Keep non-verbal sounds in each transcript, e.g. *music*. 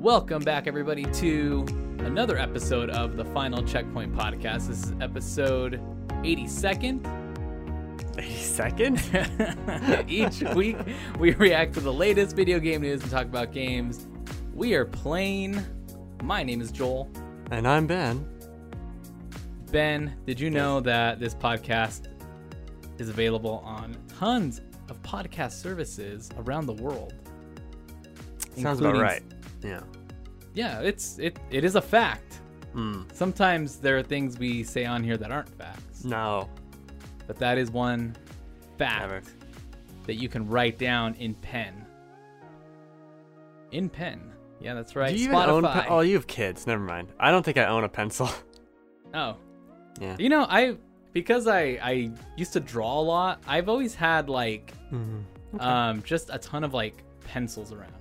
Welcome back, everybody, to another episode of the Final Checkpoint Podcast. This is episode 82nd. 82nd? *laughs* Each *laughs* week, we react to the latest video game news and talk about games we are playing. My name is Joel. And I'm Ben. Ben, did you know that this podcast is available on tons of podcast services around the world? Sounds about right. Yeah. Yeah, it's it it is a fact. Mm. Sometimes there are things we say on here that aren't facts, No. but that is one fact Never. that you can write down in pen. In pen. Yeah, that's right. Do you even own Spotify. pen- Oh, you have kids. Never mind. I don't think I own a pencil. *laughs* oh. yeah. You know, I because I I used to draw a lot. I've always had like Mhm. um just a ton of like pencils around.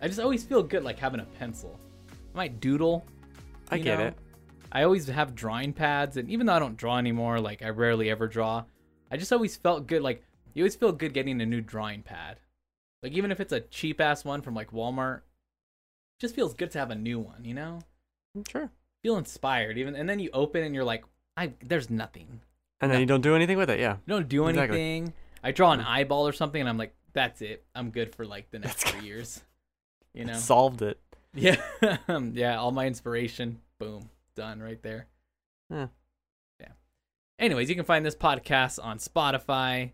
I just always feel good like having a pencil. I might doodle. I get know? it. I always have drawing pads, and even though I don't draw anymore, like I rarely ever draw, I just always felt good. Like you always feel good getting a new drawing pad. Like even if it's a cheap ass one from like Walmart, just feels good to have a new one. You know, mm, Sure. feel inspired. Even and then you open and you're like, I there's nothing. And then you don't do anything with it. Yeah. You don't do Exactly. anything. I draw an mm. eyeball or something, and I'm like, that's it. I'm good for like the next three years. You *laughs* know. Solved it. Yeah, *laughs* yeah. All my inspiration, boom, done right there. Yeah. Yeah. Anyways, you can find this podcast on Spotify,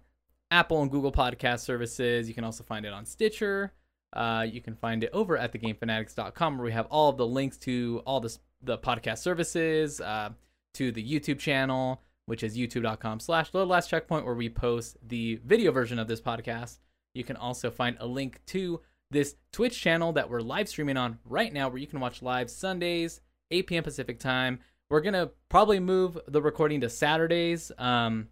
Apple and Google podcast services. You can also find it on Stitcher. Uh, you can find it over at thegamefanatics.com where we have all of the links to all the, the podcast services, uh, to the YouTube channel, which is youtube.com slash the last checkpoint where we post the video version of this podcast. You can also find a link to this Twitch channel that we're live streaming on right now, where you can watch live Sundays, 8 p.m. Pacific time. We're gonna probably move the recording to Saturdays, um,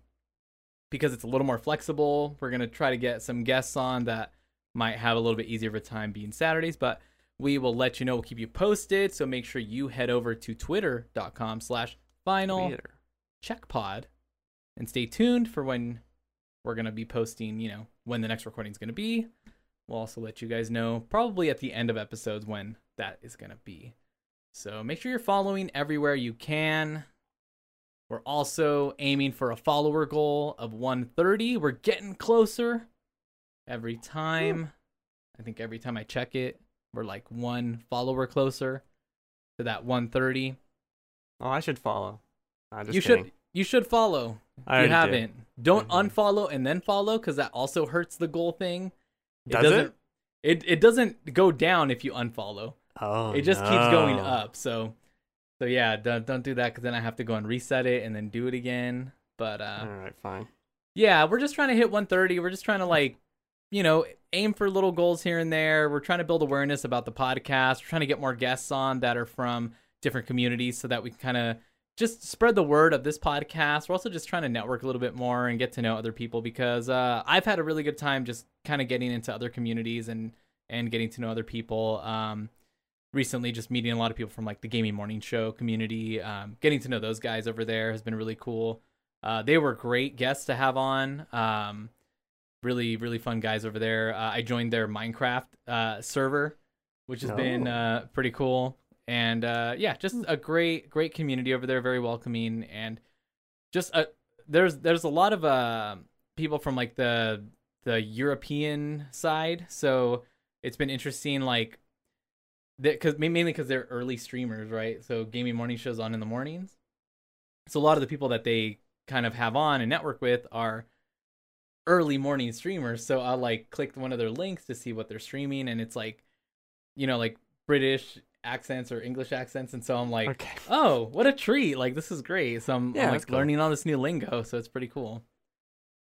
because it's a little more flexible. We're gonna try to get some guests on that might have a little bit easier of a time being Saturdays, but we will let you know. We'll keep you posted. So make sure you head over to twitter.com/slash final Weird. check pod and stay tuned for when we're going to be posting, you know, when the next recording is going to be. We'll also let you guys know probably at the end of episodes when that is going to be. So make sure you're following everywhere you can. We're also aiming for a follower goal of 130. We're getting closer every time. I think every time I check it, we're like one follower closer to that 130. Oh, I should follow. Nah, just you kidding. should you should follow I you haven't. Don't Mhm. unfollow and then follow because that also hurts the goal thing. Does doesn't, it? It it doesn't go down if you unfollow. Oh. it just keeps going up. So so yeah, don't don't do that because then I have to go and reset it and then do it again. But uh, All right, fine. yeah, we're just trying to hit 130. We're just trying to like, you know, aim for little goals here and there. We're trying to build awareness about the podcast. We're trying to get more guests on that are from different communities so that we can kind of just spread the word of this podcast. We're also just trying to network a little bit more and get to know other people because uh, I've had a really good time just kind of getting into other communities and and getting to know other people. Um, recently, just meeting a lot of people from like the gaming morning show community. Um, getting to know those guys over there has been really cool. Uh, they were great guests to have on. Um, really, really fun guys over there. Uh, I joined their Minecraft uh, server, which has been Oh. uh, pretty cool. And uh, yeah, just a great, great community over there. Very welcoming, and just a, there's there's a lot of uh, people from like the the European side. So it's been interesting, like because mainly because they're early streamers, right? So gaming morning shows on in the mornings. So a lot of the people that they kind of have on and network with are early morning streamers. So I'll like click one of their links to see what they're streaming, and it's like, you know, like British accents or English accents, and so I'm like, Okay. oh, what a treat! Like this is great. So I'm, Yeah, I'm like cool. learning all this new lingo, so it's pretty cool.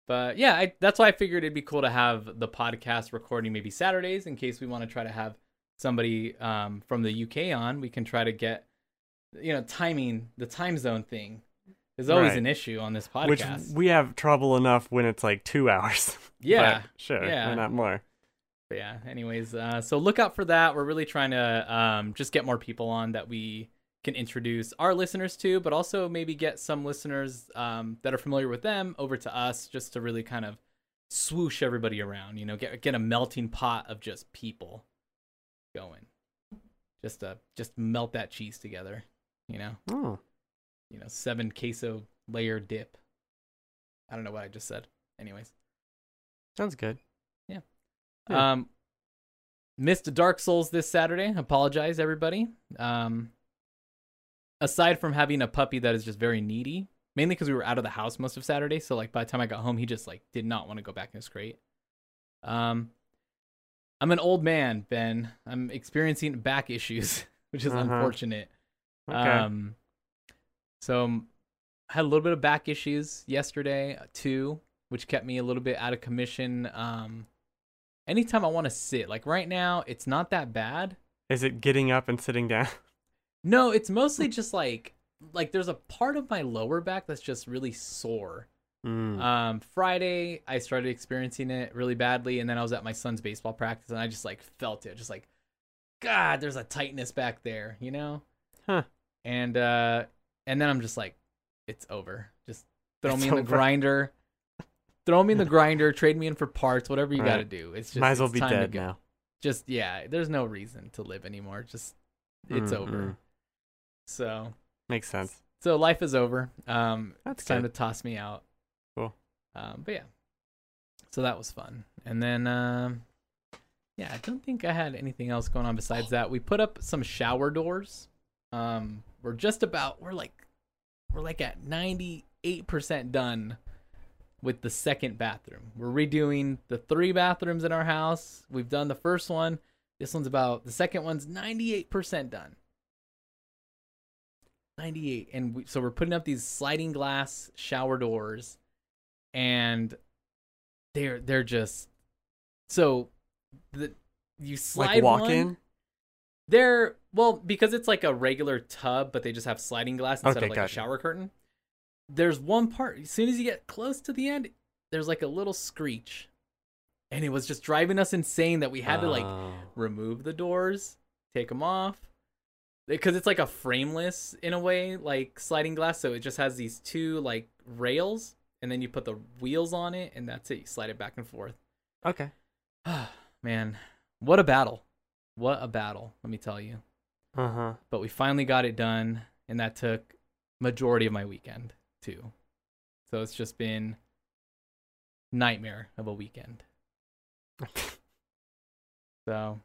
But yeah, I, that's why I figured it'd be cool to have the podcast recording maybe Saturdays in case we want to try to have somebody um, from the UK on. We can try to get, you know, timing the time zone thing is always Right. an issue on this podcast. Which we have trouble enough when it's like two hours. *laughs* yeah, sure. yeah. Not more? But yeah. Anyways, uh, so look out for that. We're really trying to um, just get more people on that we can introduce our listeners to, but also maybe get some listeners um, that are familiar with them over to us, just to really kind of swoosh everybody around. You know, get get a melting pot of just people going. just to just melt that cheese together. You know, Oh, you know, seven queso layer dip. I don't know what I just said. Anyways, sounds good. Yeah. um, missed Dark Souls this Saturday. Apologize, everybody. Um, aside from having a puppy that is just very needy, mainly because we were out of the house most of Saturday. So like by the time I got home, he just like did not want to go back in his crate. Um, I'm an old man, Ben. I'm experiencing back issues, *laughs* which is Uh-huh. unfortunate. Okay. Um, so um, I had a little bit of back issues yesterday uh, too, which kept me a little bit out of commission. Um, anytime I want to sit, like right now, it's not that bad. Is it getting up and sitting down? *laughs* No, it's mostly just like like there's a part of my lower back that's just really sore. Mm. Um, Friday I started experiencing it really badly, and then I was at my son's baseball practice, and I just like felt it, just like, God, there's a tightness back there, you know. Huh. And uh, and then I'm just like, it's over. Just throw It's me in the grinder. Throw me in the *laughs* grinder. Trade me in for parts. Whatever you Right. got to do. It's just Might as well be time to dead go. now. Just yeah. There's no reason to live anymore. Just it's Mm, over. So Makes sense. so life is over. Um, That's it's time to toss me out. Cool. Um, but yeah, so that was fun. And then, um, yeah, I don't think I had anything else going on besides that. We put up some shower doors. Um, we're just about we're like we're like at ninety eight percent done with the second bathroom. We're redoing the three bathrooms in our house. We've done the first one. This one's about the second one's ninety eight percent done. 98 and we, so we're putting up these sliding glass shower doors and they're they're just so the you slide Like walk one, in. they're well because it's like a regular tub but they just have sliding glass instead Okay, of like gotcha. a shower curtain there's one part as soon as you get close to the end there's like a little screech and it was just driving us insane that we had to like Oh. remove the doors, take them off. Because it's like a frameless in a way, like sliding glass. So it just has these two like rails, and then you put the wheels on it, and that's it. You slide it back and forth. Okay. *sighs* Man, what a battle! What a battle! Let me tell you. Uh huh. But we finally got it done, and that took majority of my weekend too. So it's just been nightmare of a weekend. *laughs* So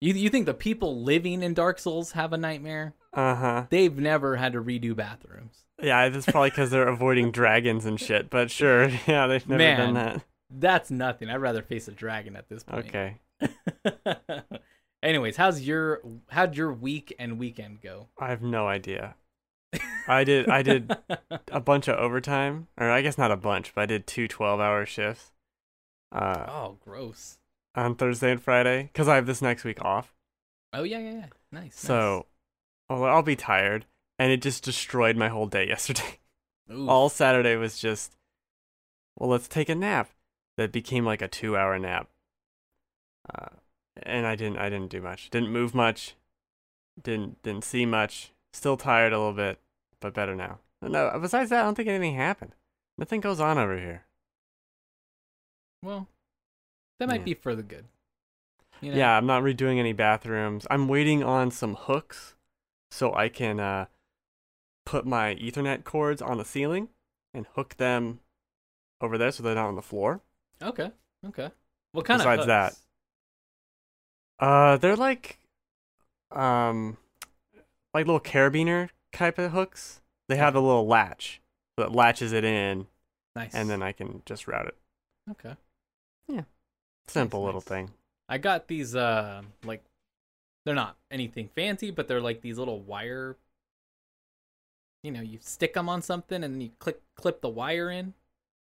you you think the people living in Dark Souls have a nightmare? Uh huh. They've never had to redo bathrooms. Yeah, that's probably because they're *laughs* avoiding dragons and shit. But sure, *laughs* yeah, they've never Man. done that. That's nothing. I'd rather face a dragon at this point. Okay. Anyways, how's your how'd your week and weekend go? I have no idea. I did. I did *laughs* a bunch of overtime, or I guess not a bunch, but I did two 12-hour shifts. Uh, oh, gross. on Thursday and Friday because I have this next week off. Oh yeah, yeah, yeah. Nice. So, well, I'll be tired, and it just destroyed my whole day *laughs* yesterday. Oof. All Saturday was just, well, let's take a nap. That became like a two-hour nap. Uh, and I didn't. I didn't do much. Didn't move much. Didn't didn't see much. Still tired a little bit, but better now. No, besides that, I don't think anything happened. Nothing goes on over here. well, that might Yeah. be for the good. You know? Yeah, I'm not redoing any bathrooms. I'm waiting on some hooks so I can uh, put my Ethernet cords on the ceiling and hook them over there so they're not on the floor. Okay. Okay. What kind Besides of Besides that. Uh, they're like, um, like little carabiner type of hooks. They have a little latch that latches it in, Nice. and then I can just route it. okay. Yeah. Simple Nice, little nice. thing. I got these uh like they're not anything fancy, but they're like these little wire. You know, you stick them on something and then you click clip the wire in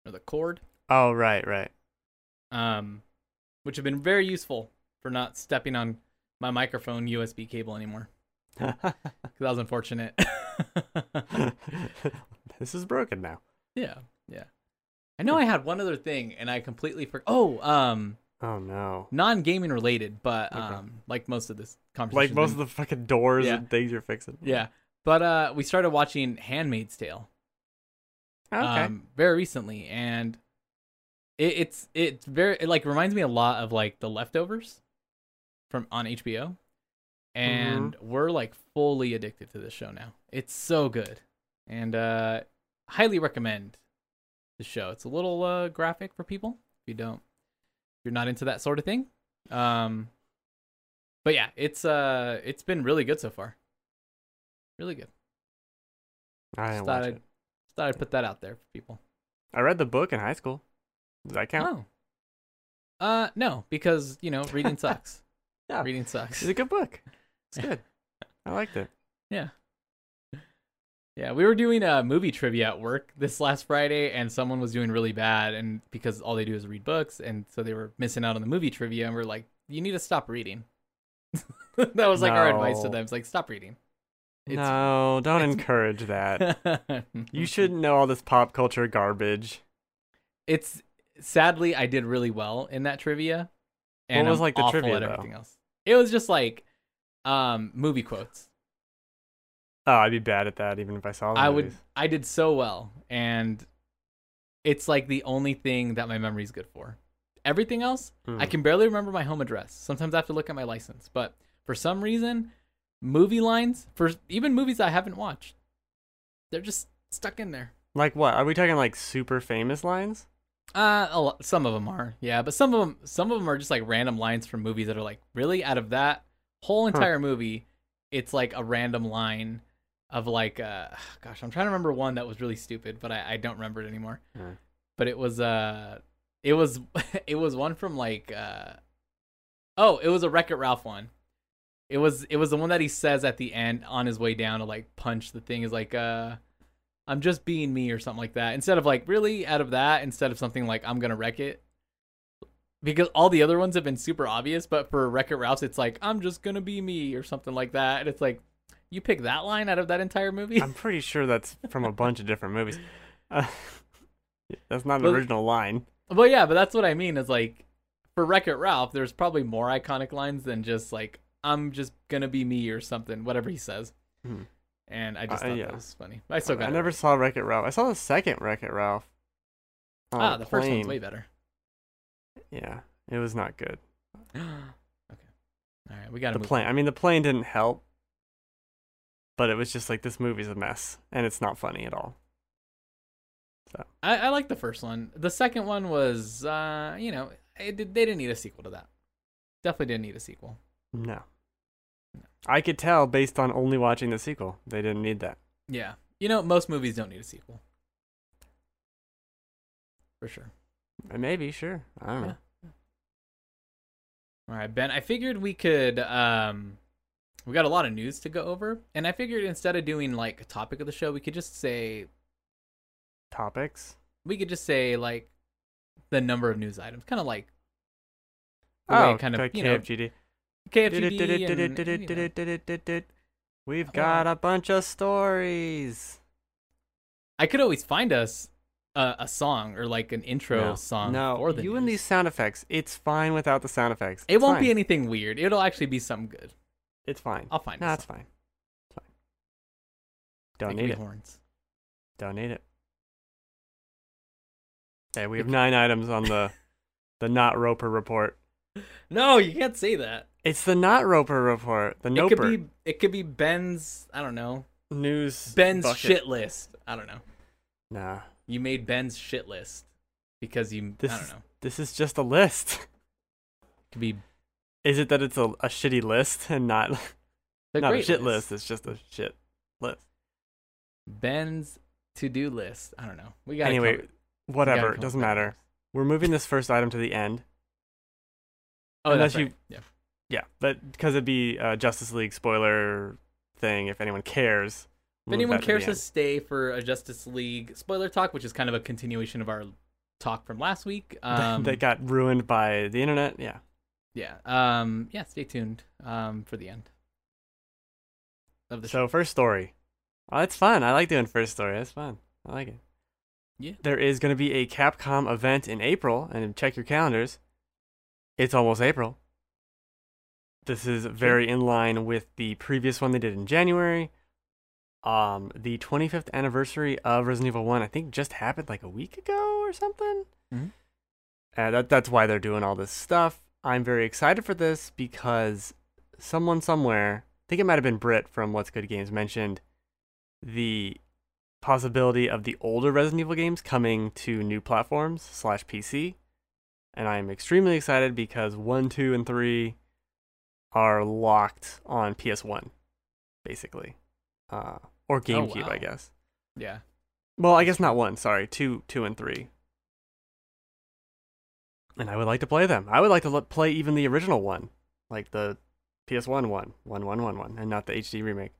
or the cord, Oh, right, right. um, which have been very useful for not stepping on my microphone USB cable anymore. *laughs* that was unfortunate. *laughs* this is broken now. yeah, yeah. I know I had one other thing and I completely forgot. Oh, um, Oh no. non gaming related, but Okay. um, like most of this conversation, Like most of the fucking doors Yeah. and things you're fixing. Yeah. But uh we started watching Handmaid's Tale Okay. um very recently and it, it's it's very it like reminds me a lot of like The Leftovers from on HBO. And we're like fully addicted to this show now. It's so good, and uh, highly recommend the show. It's a little uh, graphic for people if you don't, if you're not into that sort of thing. Um, but yeah, it's uh, it's been really good so far. Really good. I Just thought watch I'd, just thought I'd put that out there for people. I read the book in high school. Does that count? Oh. Uh, no, because you know reading *laughs* sucks. Yeah. Reading sucks. It's a good book. It's good. I liked it. *laughs* Yeah. Yeah, we were doing a movie trivia at work this last Friday, and someone was doing really bad, and because all they do is read books, and so they were missing out on the movie trivia, and we're like, "You need to stop reading." *laughs* that was like our advice to them. It's like, stop reading. It's- no, don't it's- encourage that. *laughs* you shouldn't know all this pop culture garbage. It's sadly, I did really well in that trivia. And was, I'm like, the trivia, everything else. It was just like um movie quotes. Oh, I'd be bad at that even if I saw I would. I did so well and it's like the only thing that my memory is good for. Everything else, I Hmm. can barely remember my home address. Sometimes I have to look at my license, but for some reason, movie lines for even movies I haven't watched, they're just stuck in there. Like what? Are we talking like super famous lines? Uh, a lo- some of them are, yeah, but some of them, some of them are just like random lines from movies that are like, really, out of that whole entire movie, it's like a random line of like, uh, *sighs* gosh, I'm trying to remember one that was really stupid, but I, I don't remember it anymore. But it was, uh, it was, *laughs* it was one from like, uh, oh, it was a Wreck It Ralph one. It was, it was the one that he says at the end on his way down to like punch the thing is like, uh, I'm just being me or something like that. Instead of like really out of that, instead of something like I'm gonna wreck it. Because all the other ones have been super obvious, but for Wreck It Ralph's, it's like I'm just gonna be me or something like that. And it's like you pick that line out of that entire movie. I'm pretty sure that's from a bunch of different movies. *laughs* Uh, that's not an Well- original line. well, yeah, but that's what I mean. Is like for Wreck It Ralph, there's probably more iconic lines than just like I'm just gonna be me or something, whatever he says. Hmm. And I just Uh, thought yeah. that was funny. I still got I never right. saw Wreck It Ralph. I saw the second Wreck It Ralph. Ah, a the first one's plane. way better. Yeah, it was not good. *gasps* okay. All right, we got The plane. I mean, the plane didn't help, but it was just like this movie's a mess, and it's not funny at all. I, I like the first one. The second one was, uh, you know, it, did- they didn't need a sequel to that. Definitely didn't need a sequel. No. No. I could tell based on only watching the sequel. They didn't need that. Yeah, you know, most movies don't need a sequel. For sure. Uh, Maybe, sure. I don't know. All right, Ben. I figured we could. Um, we got a lot of news to go over, and I figured instead of doing like a topic of the show, we could just say Topics. we could just say like the number of news items, kind of like Oh, kind of you know KFGD. KFGD and, you know. We've got a bunch of stories. I could always find us a, a song or like an intro no, song no, you and these sound effects. It's fine without the sound effects. It won't fine. be anything weird. It'll actually be something good. It's fine. I'll find No, it's fine. It's fine. Don't need it. horns. Don't need it. Hey, we have nine items on the the not Roper report. *laughs* No, you can't say that. It's the not Roper report. The It Noper could be. It could be Ben's. I don't know. news. Ben's bucket. shit list. I don't know. Nah, You made Ben's shit list because you. This I don't is- know. this is just a list. Could be Is it that it's a, a shitty list and not *laughs* not a shit list? It's just a shit list. Ben's to do list. I don't know. We got Anyway, whatever. It doesn't matter. We're moving this first item to the end. Oh, unless that's you-. Yeah. Yeah, but because it'd be a Justice League spoiler thing. If anyone cares, If anyone cares to stay for a Justice League spoiler talk, which is kind of a continuation of our talk from last week, *laughs* um, that got ruined by the internet. Yeah. yeah, um, yeah, stay tuned um, for the end of the show. So first story. Oh, it's fun. I like doing first story. That's fun. I like it. Yeah. There is going to be a Capcom event in April, and check your calendars. It's almost April. This is very in line with the previous one they did in January. Um, the 25th anniversary of Resident Evil 1, I think, just happened like a week ago or something. Mhm. Uh, that that's why they're doing all this stuff. I'm very excited for this because someone somewhere, I think it might have been Brit from What's Good Games, mentioned the possibility of the older Resident Evil games coming to new platforms slash PC. And I'm extremely excited because 1, 2, and 3 are locked on PS1, basically. Uh, or GameCube, I wow. guess. Yeah. Well, I guess not 1, sorry. 2, 2 and 3. And I would like to play them. I would like to l- play even the original one, like the PS1 one, one, one, one, one, and not the HD remake.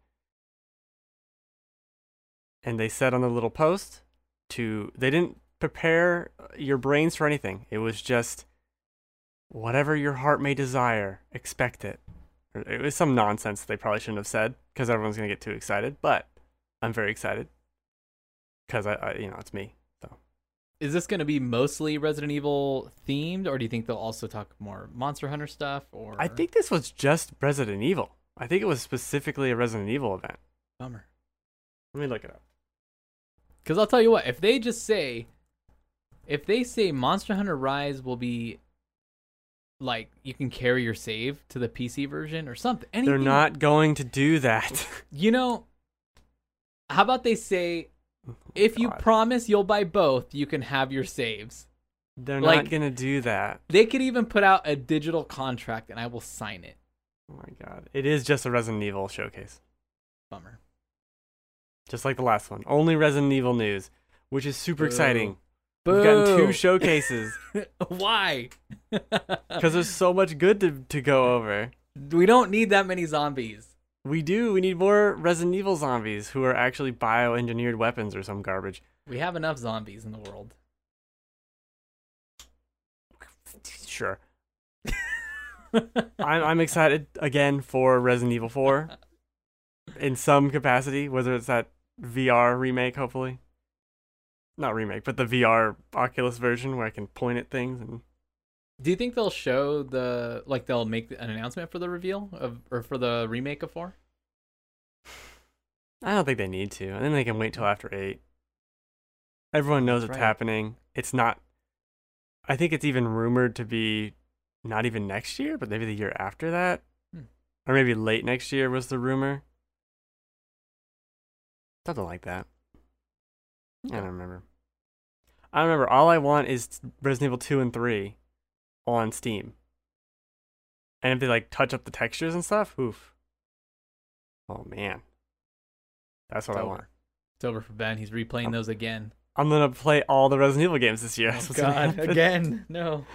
And they said on the little post to they didn't prepare your brains for anything. It was just whatever your heart may desire, expect it. It was some nonsense they probably shouldn't have said because everyone's gonna get too excited. But I'm very excited because I, I, you know, it's me. Though, is this going to be mostly Resident Evil themed, or do you think they'll also talk more Monster Hunter stuff? Or I think this was just Resident Evil. I think it was specifically a Resident Evil event. bummer. Let me look it up. Because I'll tell you what, if they just say, if they say Monster Hunter Rise will be like you can carry your save to the PC version or something, anything, They're not going to do that. *laughs* You know, how about they say, oh if you promise you'll buy both, you can have your saves. They're like- not going to do that. They could even put out a digital contract, and I will sign it. Oh my god. It is just a Resident Evil showcase. Bummer. Just like the last one. Only Resident Evil news, which is super Boo. exciting. Boo. We've gotten two showcases *laughs* Why? *laughs* because there's so much good to, to go over. we don't need that many zombies. We do. We need more Resident Evil zombies who are actually bioengineered weapons or some garbage. We have enough zombies in the world. Sure. *laughs* I'm I'm excited again for Resident Evil 4 in some capacity, whether it's that VR remake, hopefully. Not remake, but the VR Oculus version where I can point at things and Do you think they'll show the like they'll make an announcement for the reveal of or for the remake of four? *sighs* I don't think they need to. I think they can wait till after 8. Everyone knows That's it's right. happening. It's not I think it's even rumored to be not even next year, but maybe the year after that. Hmm. Or maybe late next year was the rumor. Something like that. I don't remember. I don't remember. All I want is Resident Evil 2 and 3 on Steam. And if they like touch up the textures and stuff, oof. Oh man. That's what It's I over. want. It's over for Ben. He's replaying Um, those again. I'm gonna play all the Resident Evil games this year. Oh *laughs* That's what's gonna God, again? *laughs* No.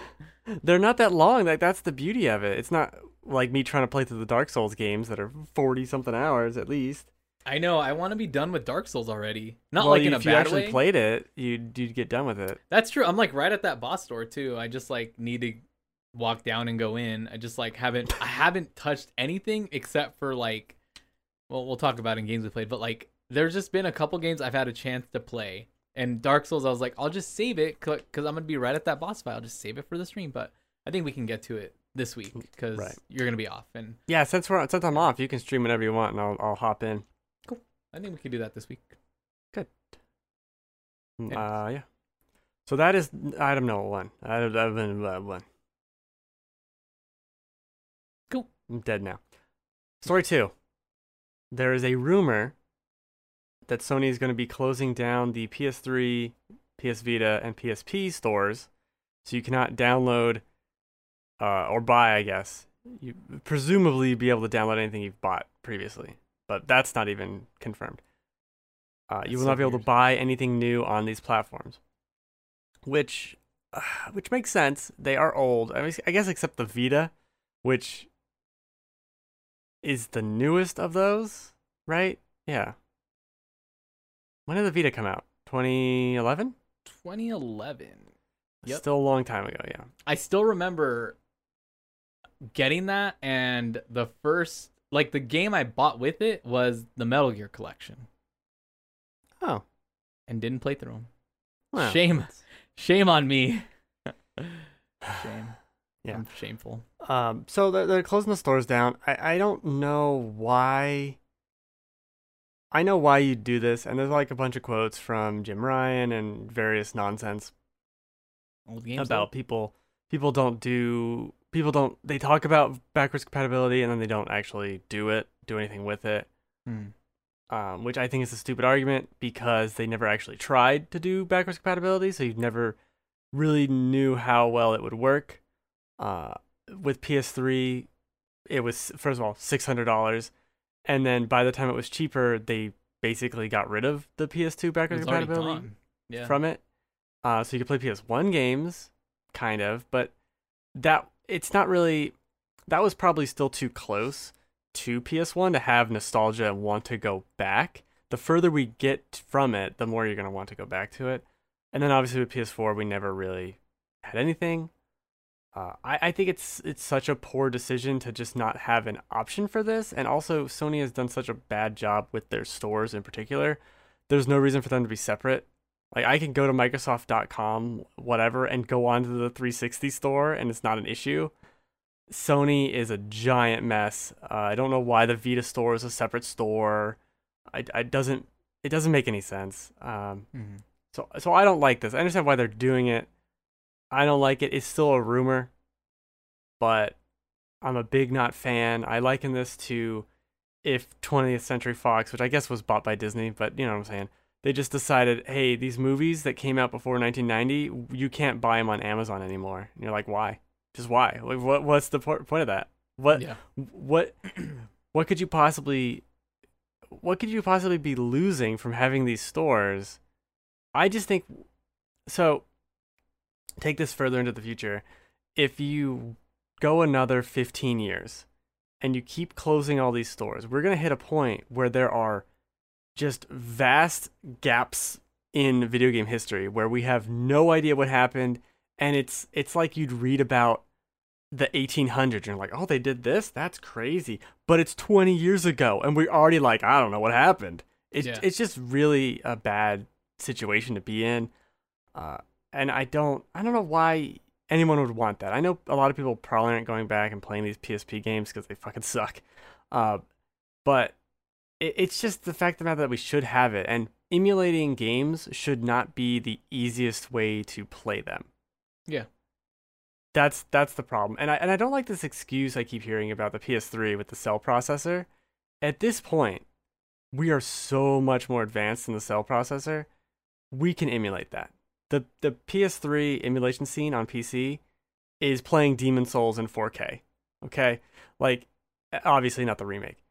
They're not that long. Like that's the beauty of it. It's not like me trying to play through the Dark Souls games that are forty something hours at least. I know. I want to be done with Dark Souls already. Not well, like in a bad way. if you actually way. played it, you'd you'd get done with it. That's true. I'm like right at that boss door too. I just like need to walk down and go in. I just like haven't I *laughs* haven't touched anything except for like well, we'll talk about in games we played, but like there's just been a couple games I've had a chance to play. And Dark Souls I was like, I'll just save it cuz I'm going to be right at that boss fight. I'll just save it for the stream, but I think we can get to it this week cuz Right. you're going to be off and Yeah, since we're since I'm off, you can stream whenever you want, and I'll I'll hop in. I think we can do that this week. Mm, Yeah. Uh, yeah. So that is item number one. Item number one. Cool. I'm dead now. Story two. There is a rumor that Sony is going to be closing down the PS3, PS Vita, and PSP stores, so you cannot download uh, or buy. I guess you presumably be able to download anything you've bought previously, but that's not even confirmed. Uh, you will so not be able to buy anything new on these platforms, which, uh, *sighs* which makes sense. They are old. I, mean, I guess except the Vita, which is the newest of those, right? Yeah. When did the Vita come out? 2011. 2011. Yep. Still a long time ago. Yeah. I still remember getting that and the first like the game I bought with it was the Metal Gear collection Oh. and didn't play through them. Shame. Shame on me. *sighs* Shame. Yeah. I'm shameful. Um, so they're, they're closing the stores down. I, I don't know why. I know why you do this, and there's like a bunch of quotes from Jim Ryan and various nonsense Old games about people. People don't do people don't they talk about backwards compatibility and then they don't actually do it, do anything with it. Hmm. Um, which I think is a stupid argument because they never actually tried to do backwards compatibility, so you never really knew how well it would work. Uh, with PS3, it was first of all six hundred dollars, and then by the time it was cheaper, they basically got rid of the PS2 backwards compatibility. Yeah. from it. Uh, so you could play PS1 games, kind of, but that it's not really. That was probably still too close to PS1 to have nostalgia and want to go back. The further we get from it, the more you're gonna want to go back to it. And then obviously with PS4, we never really had anything. Uh, I, I think it's it's such a poor decision to just not have an option for this, and also Sony has done such a bad job with their stores in particular. There's no reason for them to be separate. Like I can go to Microsoft.com, whatever, and go onto the 360 store, and it's not an issue. Sony is a giant mess. Uh, I don't know why the Vita store is a separate store. I, I doesn't it doesn't make any sense. Um, Mhm. so so I don't like this. I understand why they're doing it. I don't like it. It's still a rumor, but I'm a big not fan. I liken this to if 20th Century Fox, which I guess was bought by Disney, but you know what I'm saying. They just decided, hey, these movies that came out before 1990, you can't buy them on Amazon anymore. And you're like, why? Just why? Like, what? What's the point of that? What? Yeah. What? What could you possibly? What could you possibly be losing from having these stores? I just think so. Take this further into the future. If you go another 15 years and you keep closing all these stores, we're going to hit a point where there are just vast gaps in video game history where we have no idea what happened and it's it's like you'd read about the 1800s and you're like, "Oh, they did this? That's crazy." But it's 20 years ago and we're already like, "I don't know what happened." It's Yeah. it's just really a bad situation to be in. Uh and I don't I don't know why anyone would want that. I know a lot of people probably aren't going back and playing these PSP games because they fucking suck. Uh, but it, it's just the fact of the matter that we should have it, and emulating games should not be the easiest way to play them. Yeah. That's that's the problem, and I and I don't like this excuse I keep hearing about the PS3 with the cell processor. At this point, we are so much more advanced than the cell processor. We can emulate that the the PS3 emulation scene on PC is playing Demon Souls in 4K. Okay, like obviously not the remake.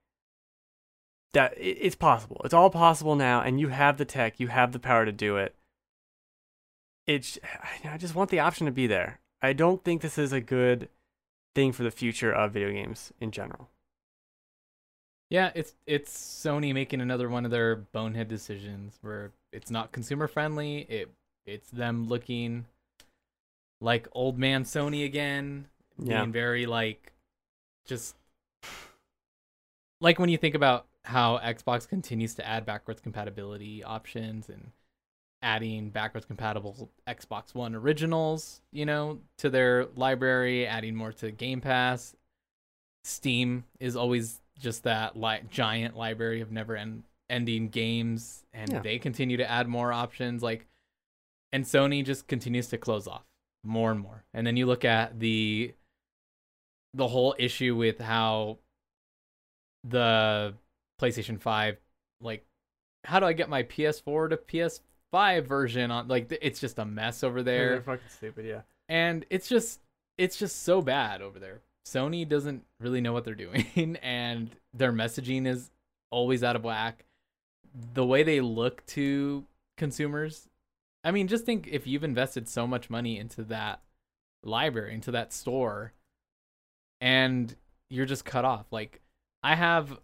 That it's possible. It's all possible now, and you have the tech, you have the power to do it. It's I just want the option to be there. I don't think this is a good thing for the future of video games in general. Yeah, it's it's Sony making another one of their bonehead decisions where it's not consumer friendly. It it's them looking like old man Sony again, Yeah. being very like just like when you think about how Xbox continues to add backwards compatibility options and adding backwards compatible Xbox One originals, you know, to their library, adding more to Game Pass. Steam is always just that li- giant library of never end- ending games and Yeah. they continue to add more options like and Sony just continues to close off more and more. And then you look at the the whole issue with how the PlayStation 5 like how do I get my PS4 to PS5 version on like it's just a mess over there They're fucking stupid, yeah. and it's just it's just so bad over there. Sony doesn't really know what they're doing *laughs* and their messaging is always out of whack. The way they look to consumers, I mean, just think if you've invested so much money into that library, into that store, and you're just cut off. Like I have,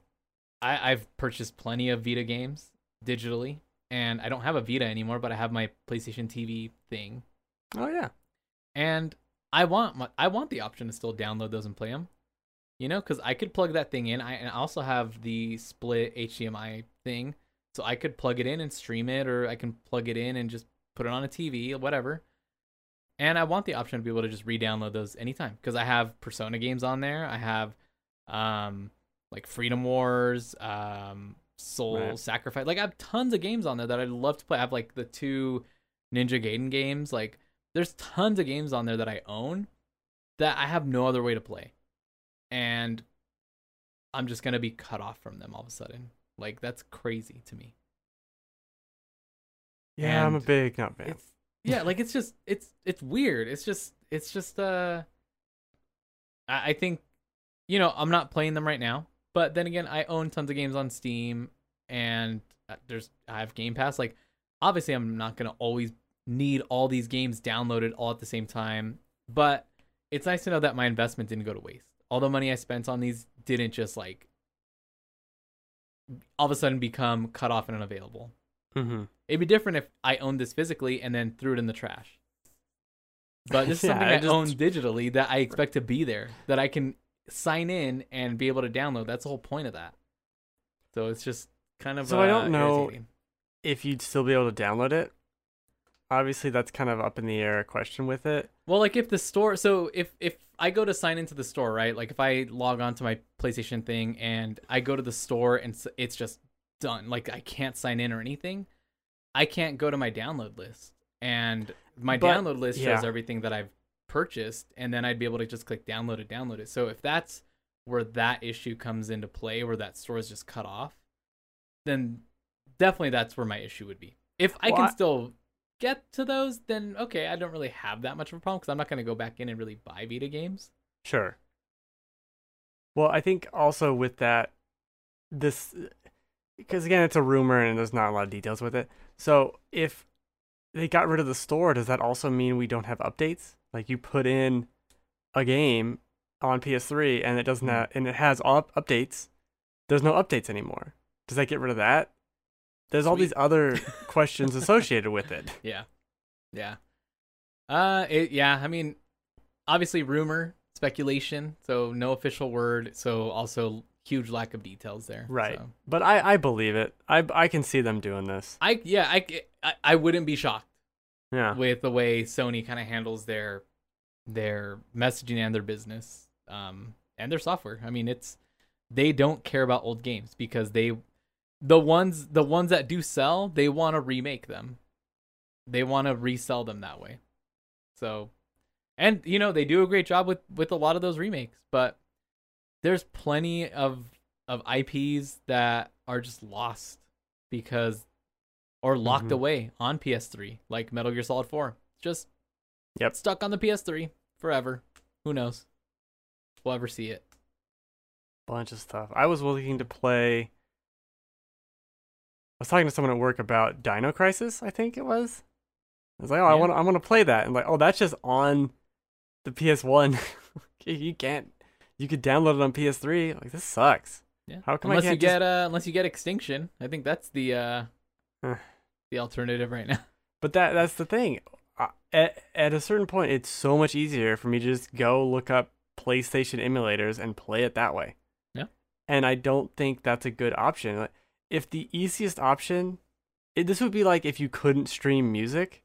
I, I've purchased plenty of Vita games digitally, and I don't have a Vita anymore, but I have my PlayStation TV thing, Oh yeah. and I want my, I want the option to still download those and play them. You know, because I could plug that thing in. I and I also have the split HDMI thing, so I could plug it in and stream it, or I can plug it in and just put it on a TV, whatever. And I want the option to be able to just re-download those anytime because I have Persona games on there. I have, um, like Freedom Wars, um, Soul Right. Sacrifice. Like I have tons of games on there that I'd love to play. I have like the two Ninja Gaiden games. Like there's tons of games on there that I own that I have no other way to play. And I'm just going to be cut off from them all of a sudden. Like that's crazy to me. Yeah, I'm a big not fan. Yeah, like it's just it's it's weird. It's just it's just uh I, I think you know, I'm not playing them right now, but then again, I own tons of games on Steam and uh, there's I have Game Pass like obviously I'm not going to always need all these games downloaded all at the same time, but it's nice to know that my investment didn't go to waste. All the money I spent on these didn't just like all of a sudden become cut off and unavailable. Mm-hmm. It'd be different if I owned this physically and then threw it in the trash. But this is *laughs* Yeah, something I I, just- own digitally that I expect to be there, that I can sign in and be able to download. That's the whole point of that. So it's just kind of. So I don't uh, know- irritating. If you'd still be able to download it, obviously that's kind of up in the air question with it. Well, like if the store, so if if I go to sign into the store, right? Like if I log on to my PlayStation thing and I go to the store and it's just done, like I can't sign in or anything, I can't go to my download list, and my But- download list shows everything that I've purchased, and then I'd be able to just click download it, download it. So if that's where that issue comes into play, where that store is just cut off, then definitely that's where my issue would be. If I Well, can I- still get to those, then okay, I don't really have that much of a problem because I'm not going to go back in and really buy Vita games. Sure. Well, I think also with that, this, because again, it's a rumor and there's not a lot of details with it. So if they got rid of the store, does that also mean we don't have updates? Like you put in a game on PS3 and it doesn't Hmm. have, and it has all up- updates. There's no updates anymore. Does that get rid of that? There's all these other *laughs* questions associated with it. Yeah, yeah, uh, it, yeah. I mean, obviously rumor, speculation, so no official word. So also huge lack of details there. Right. So. But I, I believe it. I, I can see them doing this. I yeah, I, I I wouldn't be shocked Yeah. with the way Sony kind of handles their their messaging and their business um and their software. I mean, it's they don't care about old games because they the ones the ones that do sell, they want to remake them. They want to resell them that way. So and you know, they do a great job with with a lot of those remakes, but there's plenty of of IPs that are just lost because or locked Mhm. away on PS3, like Metal Gear Solid 4. Just Yep. stuck on the PS3 forever. Who knows? We'll ever see it. bunch of stuff. I was looking to play. I was talking to someone at work about Dino Crisis. I think it was. I was like, oh, I want, I want to play that, and like, oh, that's just on the PS One. *laughs* you can't. You could download it on PS3. Like this sucks. Yeah. How come I unless you just- get uh unless you get Extinction, I think that's the uh Huh. the alternative right now. *laughs* But that that's the thing. At at a certain point, it's so much easier for me to just go look up PlayStation emulators and play it that way. Yeah. And I don't think that's a good option. Like, If the easiest option, it, this would be like if you couldn't stream music,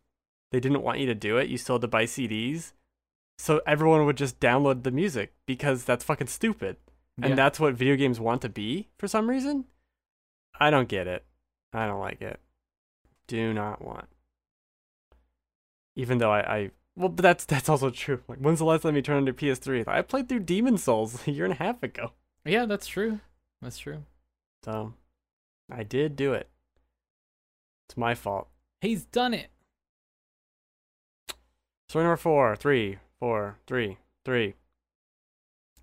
they didn't want you to do it. You still had to buy CDs, so everyone would just download the music because that's fucking stupid. And Yeah. that's what video games want to be for some reason. I don't get it. I don't like it. Do not want. Even though I, I well, but that's that's also true. Like, when's the last time you turned on your PS3? I played through Demon Souls *laughs* a year and a half ago. Yeah, that's true. That's true. So, I did do it. It's my fault. He's done it. Story number four, three, four, three, three.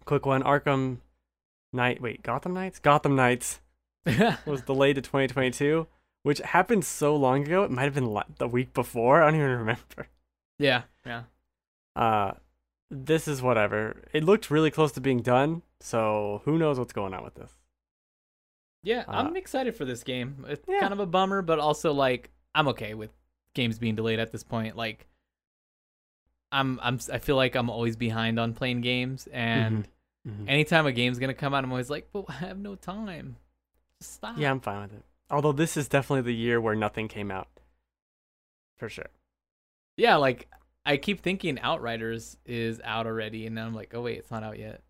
Quick one. Arkham Knight. Wait, Gotham Knights. Gotham Knights *laughs* was delayed to 2022, which happened so long ago. It might have been the week before. I don't even remember. yeah, yeah. Uh, this is whatever. It looked really close to being done, so who knows what's going on with this. Yeah, Uh, I'm excited for this game. It's yeah. kind of a bummer, but also like I'm okay with games being delayed at this point. Like I'm I'm I feel like I'm always behind on playing games and Mhm. anytime a game's going to come out I'm always like, "But I have no time." Just stop. Yeah, I'm fine with it. Although this is definitely the year where nothing came out. For sure. Yeah, like I keep thinking Outriders is out already and then I'm like, "Oh wait, it's not out yet."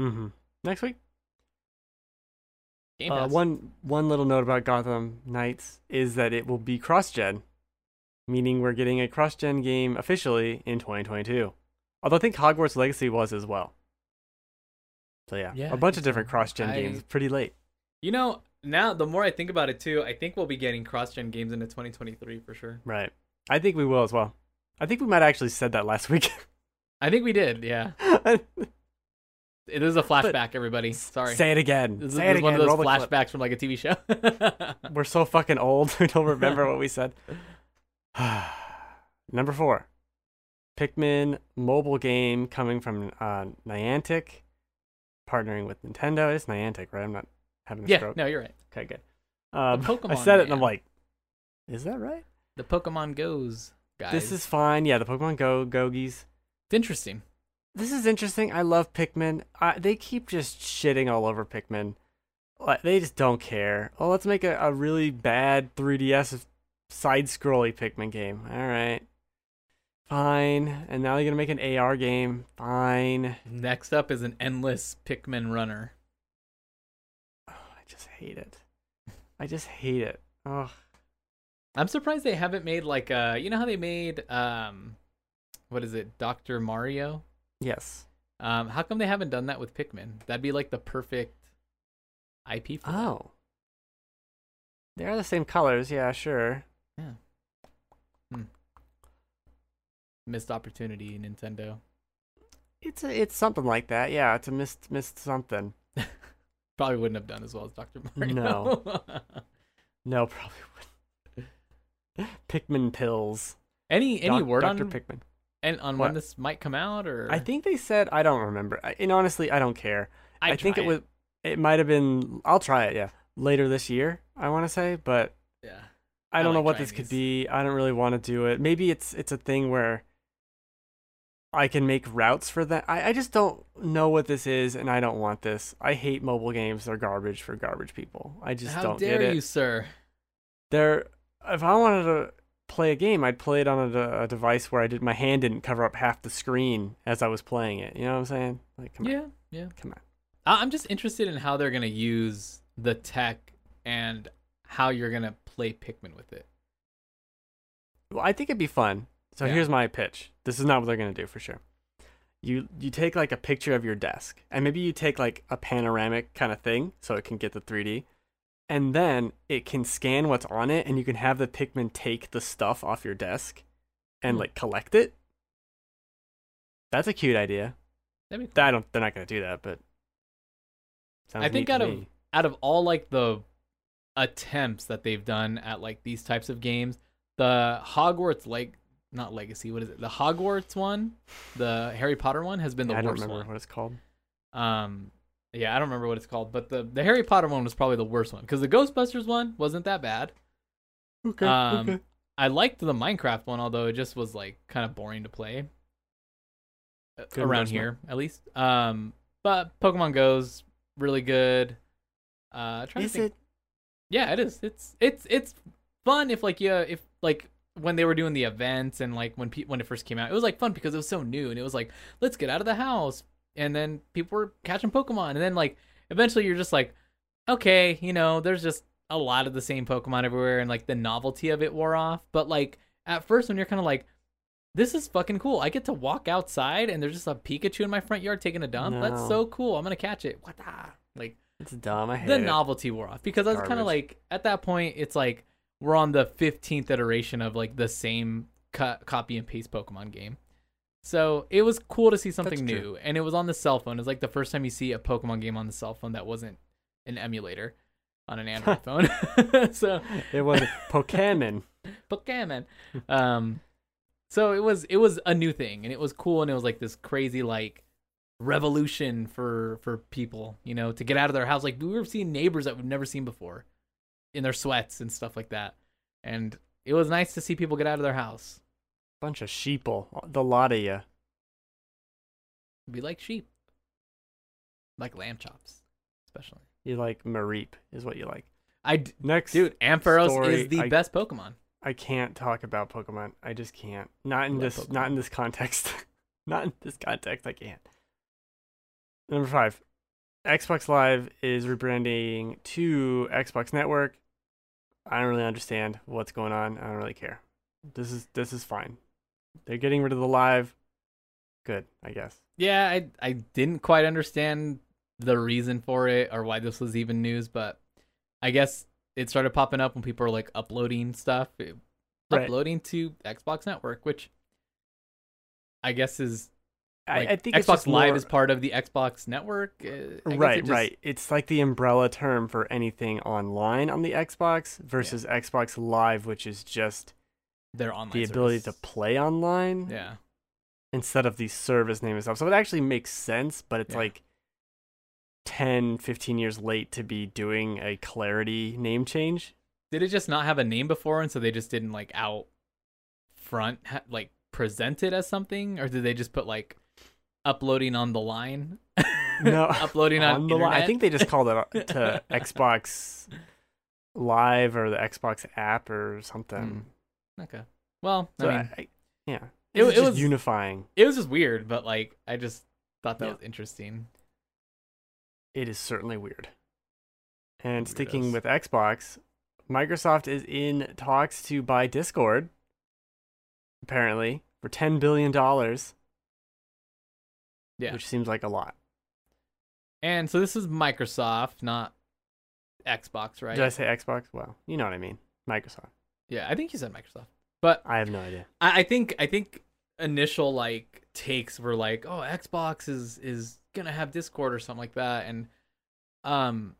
Mm-hmm. Next week. Game Uh, one one little note about Gotham Knights is that it will be cross-gen, meaning we're getting a cross-gen game officially in 2022. Although I think Hogwarts Legacy was as well. So yeah, Yeah, a bunch of different cross-gen I- games pretty late. You know, now the more I think about it too, I think we'll be getting cross-gen games into 2023 for sure. Right. I think we will as well. I think we might actually said that last *laughs* week. I think we did. Yeah, *laughs* it is a flashback. everybody, sorry. Say it again. This is, Say it is one of those flashbacks from like a TV show. *laughs* We're so fucking old. We don't remember what we said. *sighs* Number four, Pikmin mobile game coming from uh, Niantic, partnering with Nintendo. It's Niantic, right? I'm not having a yeah, stroke. no, you're right. Okay, good. Um, I Pokemon said it and I'm Man. like, is that right? The Pokemon Goes guys. This is fine. Yeah, the Pokemon Go Gogies. it's interesting. This is interesting. I love Pikmin. I, they keep just shitting all over Pikmin. Like they just don't care. Oh, let's make a, a really bad 3DS side scrolly Pikmin game. All right. Fine. And now you're gonna make an AR game. Fine. Next up is an endless Pikmin runner. Just hate it. I just hate it. Oh, I'm surprised they haven't made like uh you know how they made um what is it, Dr. Mario? yes. Um how come they haven't done that with Pikmin? That'd be like the perfect IP for that. Oh. They are the same colors. Yeah, sure. Yeah. Hmm. Missed opportunity, Nintendo. It's a, it's something like that. Yeah, it's a missed missed something. Probably wouldn't have done as well as Dr. *laughs* Mario. No. *laughs* No, probably wouldn't. Pikmin pills. any any Doc- word Dr. on Pikmin? and on What? when this might come out or I think they said I don't remember. I, and honestly, I don't care. I'd I think try it was. It might have been. I'll try it. Yeah, later this year. I want to say, but yeah. I I don't know like what trying this could be. I don't really want to do it. Maybe it's it's a thing where I can make routes for that. I, I just don't know what this is, and I don't want this. I hate mobile games. They're garbage for garbage people. I just How don't get it. dare you, sir? They're if I wanted to play a game, I'd play it on a, a device where I did my hand didn't cover up half the screen as I was playing it. You know what I'm saying? Like, come on, Yeah, yeah. come on. I- I'm just interested in how they're gonna use the tech and how you're gonna play Pikmin with it. Well, I think it'd be fun. So Yeah. here's my pitch. This is not what they're gonna do for sure. You you take like a picture of your desk, and maybe you take like a panoramic kind of thing, so it can get the 3D, and then it can scan what's on it, and you can have the Pikmin take the stuff off your desk, and Hmm. like collect it. That's a cute idea. Cool. I don't. They're not gonna do that, but sounds I think out of me. out of all like the attempts that they've done at like these types of games, the Hogwarts like not Legacy, what is it? The Hogwarts one, the Harry Potter one has been the worst one. I don't remember one. what it's called. Um, yeah, I don't remember what it's called, but the the Harry Potter one was probably the worst one because the Ghostbusters one wasn't that bad. Okay. Um, okay. I liked the Minecraft one, although it just was like kind of boring to play uh, Good around here, at least. Um, but Pokemon Go's really good. Uh, trying Is to think. it? Yeah, it is. It's it's it's fun if like yeah if like when they were doing the events and like when pe- when it first came out, it was like fun because it was so new and it was like let's get out of the house. And then people were catching Pokemon. And then like eventually you're just like okay you know there's just a lot of the same Pokemon everywhere and like the novelty of it wore off. But like at first when you're kind of like this is fucking cool. I get to walk outside and there's just a Pikachu in my front yard taking a dump. That's so cool. I'm gonna catch it. What the? Like It's dumb. I hate the it. novelty wore off because I was kind of like at that point it's like we're on the 15th iteration of like the same cut copy and paste Pokemon game. So it was cool to see something That's new true. and it was on the cell phone. It's like the first time you see a Pokemon game on the cell phone that wasn't an emulator on an Android *laughs* phone. *laughs* so It was Pokemon. *laughs* Pokemon. Um, so it was it was a new thing, and it was cool, and it was like this crazy like revolution for for people, you know, to get out of their house. Like we were seeing neighbors that we've never seen before, in their sweats and stuff like that, and it was nice to see people get out of their house. Bunch of sheeple. The lot of you. Be like sheep, like lamb chops, especially. You like Mareep is what you like. I d- Next, dude, Ampharos story, is the I- best Pokemon. I can't talk about Pokemon. I just can't. Not in this. Not in this context. *laughs* not in this context. I can't. Number five. Xbox Live is rebranding to Xbox Network. I don't really understand what's going on. I don't really care. This is this is fine. They're getting rid of the live. good, I guess. Yeah, I I didn't quite understand the reason for it or why this was even news, but I guess it started popping up when people were like uploading stuff, Right. uploading to Xbox Network, which I guess is like, I think Xbox it's Live more- is part of the Xbox Network. uh, I guess it right, just- right. It's like the umbrella term for anything online on the Xbox versus Xbox Live, which is just Their online the ability to play online Yeah, instead of the service name itself. So it actually makes sense, but it's Yeah. like 10, 15 years late to be doing a clarity name change. did it just not have a name before, and so they just didn't like out front ha- like present it as something, or did they just put like uploading on the line? *laughs* No, *laughs* uploading on, on the line. I think they just called it uh, *laughs* to Xbox Live or the Xbox app or something. Okay. Well, I mean, I, I- yeah, It- it, was just unifying. it was just weird, but like I just thought that Yeah. was interesting. It is certainly weird. And sticking with Xbox, Microsoft is in talks to buy Discord, apparently, for $10 billion, Yeah. which seems like a lot. And so this is Microsoft, not Xbox, right? Did I say Xbox? Well, you know what I mean. Microsoft. yeah, I think you said Microsoft. But I have no idea. I, I think I think initial like takes were like, oh, Xbox is is gonna have Discord or something like that. And um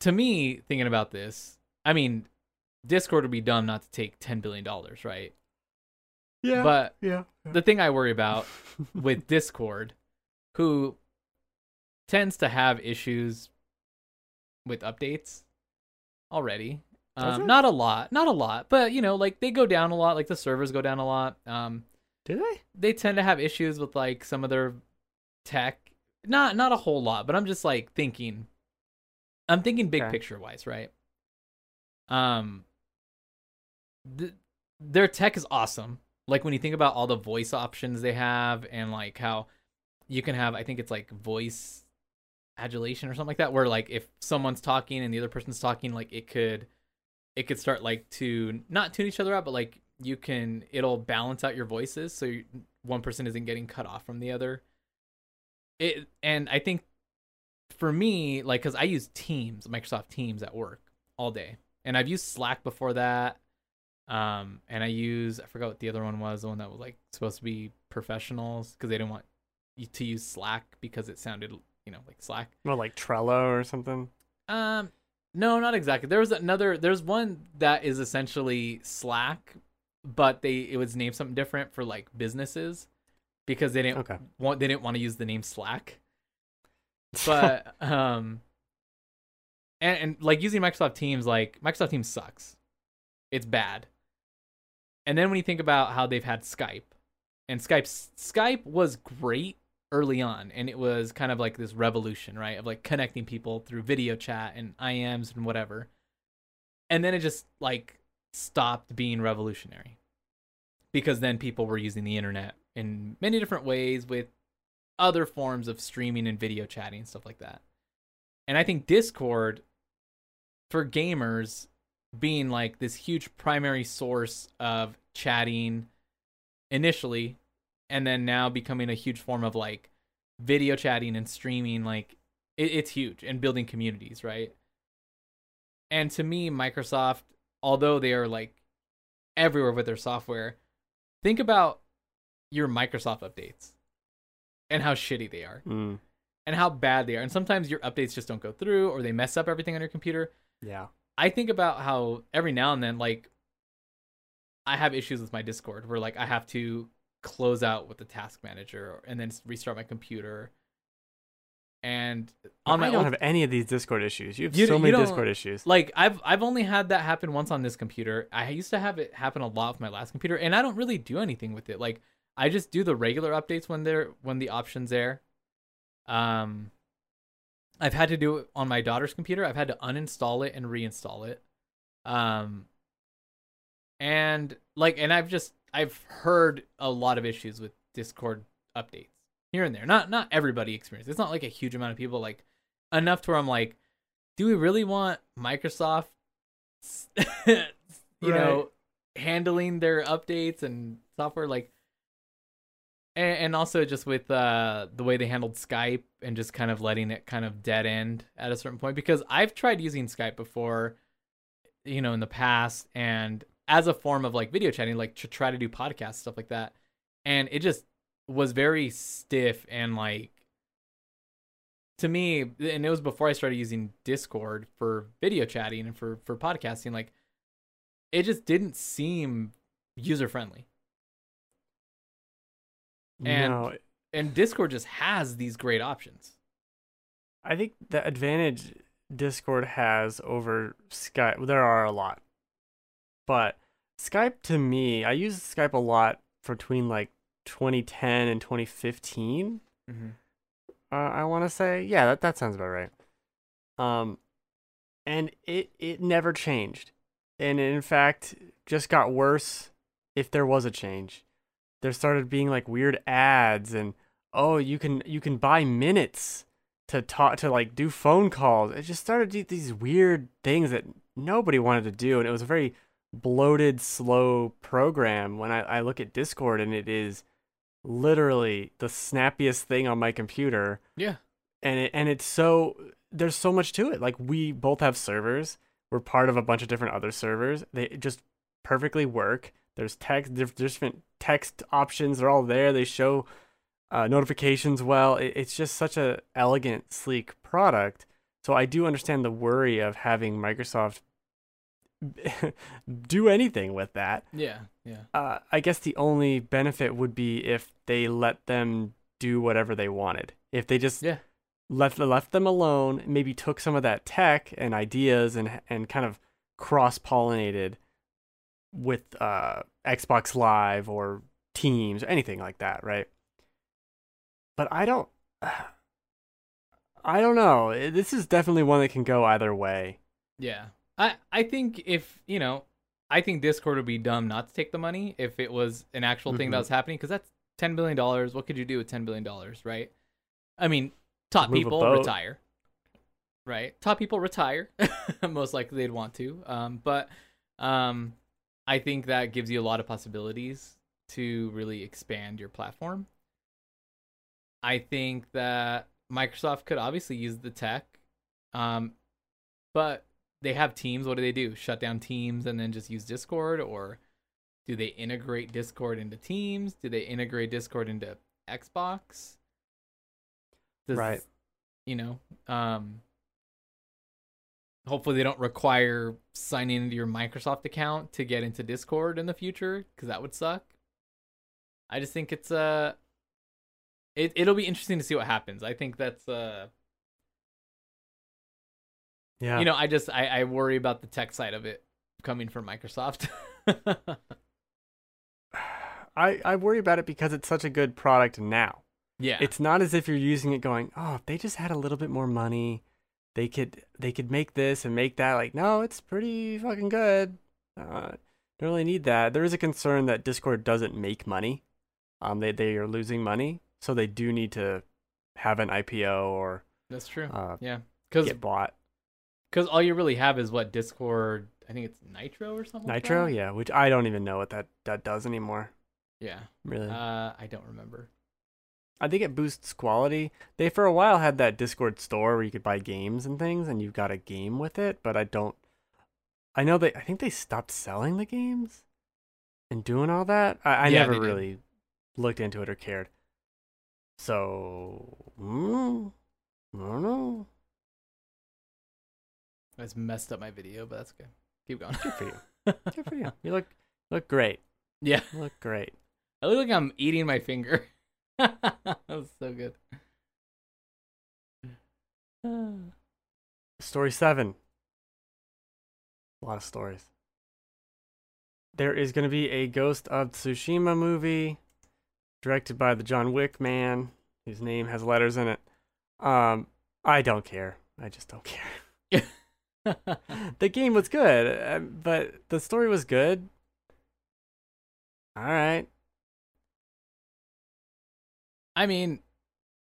to me, thinking about this, I mean, Discord would be dumb not to take ten billion dollars, right? Yeah. But yeah. the thing I worry about *laughs* with Discord, who tends to have issues with updates already. Um, not a lot, not a lot, but you know, like they go down a lot. Like the servers go down a lot. Um, Do they? they tend to have issues with like some of their tech. Not not a whole lot, but I'm just like thinking. I'm thinking big Okay. picture wise, right? Um, th- their tech is awesome. Like when you think about all the voice options they have, and like how you can have, I think it's like voice adulation or something like that, where like if someone's talking and the other person's talking, like it could, it could start like to not tune each other out, but like you can, it'll balance out your voices so you, one person isn't getting cut off from the other. It and I think for me, like, cause I use Teams, Microsoft Teams at work all day, and I've used Slack before that. Um, and I use I forgot what the other one was, the one that was like supposed to be professionals because they didn't want you to use Slack because it sounded, you know, like Slack. Well, like Trello or something. Um, no, not exactly. There was another. There's one that is essentially Slack, but they it was named something different for like businesses because they didn't Okay. want they didn't want to use the name Slack. *laughs* But um, and, and like using Microsoft Teams, like Microsoft Teams sucks. It's bad. And then when you think about how they've had Skype, and Skype Skype was great early on, and it was kind of like this revolution, right, of like connecting people through video chat and IMs and whatever. And then it just like stopped being revolutionary because then people were using the internet in many different ways with other forms of streaming and video chatting and stuff like that. And I think Discord for gamers being like this huge primary source of chatting initially and then now becoming a huge form of like video chatting and streaming like it, it's huge and building communities right? And to me microsoft although they are like everywhere with their software think about your microsoft updates and how shitty they are Mm, and how bad they are. And sometimes your updates just don't go through or they mess up everything on your computer. Yeah. I think about how every now and then, like, I have issues with my Discord where, like, I have to close out with the task manager and then restart my computer. And on my I don't old, have any of these Discord issues. You have You- so many Discord issues. like, I've I've only had that happen once on this computer. I used to have it happen a lot with my last computer, and I don't really do anything with it. Like, I just do the regular updates when they're when the options there. Um, I've had to do it on my daughter's computer. I've had to uninstall it and reinstall it. Um, and like, and I've just I've heard a lot of issues with Discord updates here and there. Not not everybody experiences. It's not like a huge amount of people. Like enough to where I'm like, do we really want Microsoft, *laughs* you know, handling their updates and software? Like, and, and also just with uh, the way they handled Skype and just kind of letting it kind of dead end at a certain point. Because I've tried using Skype before, you know, in the past, and as a form of like video chatting, like to try to do podcasts stuff like that, and it just was very stiff and like to me and it was before i started using discord for video chatting and for for podcasting like it just didn't seem user friendly And- no, and discord just has these great options I think the advantage Discord has over Skype, there are a lot, but Skype to me, I used Skype a lot between like 2010 and 2015. mm-hmm. Uh, I want to say, yeah, that that sounds about right. Um, and it it never changed, and in fact, just got worse. If there was a change, there started being like weird ads, and oh, you can you can buy minutes to talk to like do phone calls. It just started these weird things that nobody wanted to do, and it was a very bloated, slow program. When I, I look at Discord, and it is literally the snappiest thing on my computer yeah and it and it's so there's so much to it like we both have servers we're part of a bunch of different other servers they just perfectly work. There's text there's different text options they're all there they show uh, notifications well. It, it's just such a elegant sleek product. So i do understand the worry of having microsoft *laughs* do anything with that. Yeah yeah. Uh, I guess the only benefit would be if they let them do whatever they wanted. If they just Yeah. left left them alone, maybe took some of that tech and ideas and and kind of cross pollinated with uh, Xbox Live or Teams or anything like that, right? But I don't. *sighs* I don't know. This is definitely one that can go either way. yeah i i think if you know i think discord would be dumb not to take the money if it was an actual thing that Mhm. was happening because that's 10 billion dollars what could you do with 10 billion dollars right i mean top Move people retire right top people retire *laughs* most likely they'd want to um but um i think that gives you a lot of possibilities to really expand your platform. I think that microsoft could obviously use the tech um but they have teams. What do they do? Shut down teams and then just use discord? Or do they integrate discord into teams? Do they integrate discord into xbox? Does- Right. you know um hopefully they don't require signing into your microsoft account to get into discord in the future because that would suck. I just think it's uh it, it'll be interesting to see what happens. I think that's uh Yeah. you know i just I, I worry about the tech side of it coming from microsoft. *laughs* *sighs* I I worry about it because it's such a good product now. yeah. It's not as if you're using it going, "Oh, if they just had a little bit more money, they could they could make this and make that." Like, no, it's pretty fucking good. Uh, don't really need that. There is a concern that Discord doesn't make money. Um, they they are losing money, so they do need to have an IPO or that's true uh, yeah because get bought. because all you really have is what discord i think it's nitro or something like Nitro, that? yeah, which I don't even know what that that does anymore. yeah Really, uh i don't remember I think it boosts quality. They for a while had that Discord store where you could buy games and things, and you got a game with it. But I don't. I know they. I think they stopped selling the games and doing all that. I, I Yeah, never they did. really looked into it or cared. So mm, I don't know. That's messed up my video, but that's good. Keep going. Good for you. *laughs* Good for you. You look look great. yeah, You look great. I look like I'm eating my finger. *laughs* that was so good. *sighs* Story seven. A lot of stories. There is going to be a Ghost of Tsushima movie directed by the John Wick man, whose name has letters in it. Um, I don't care. I just don't care. *laughs* *laughs* the game was good, uh, but the story was good. All right. I mean,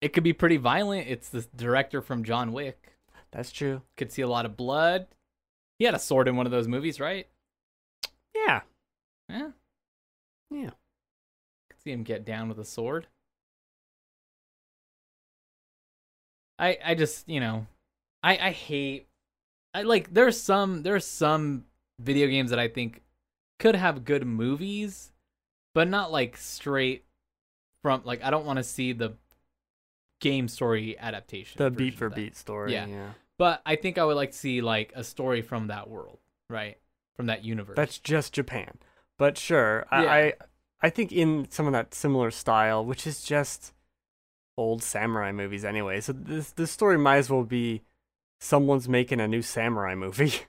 it could be pretty violent. It's the director from John Wick. That's true. Could see a lot of blood. He had a sword in one of those movies, right? Yeah. Yeah. Yeah. Could see him get down with a sword. I I just, you know, I I hate I like there's some there's some video games that I think could have good movies, but not like straight from like I don't want to see the game story adaptation. The beat for beat story. Yeah. Yeah. But I think I would like to see like a story from that world, right? From that universe. That's just Japan. But sure, I, Yeah. I I think in some of that similar style, which is just old samurai movies anyway. So this this story might as well be someone's making a new samurai movie. *laughs*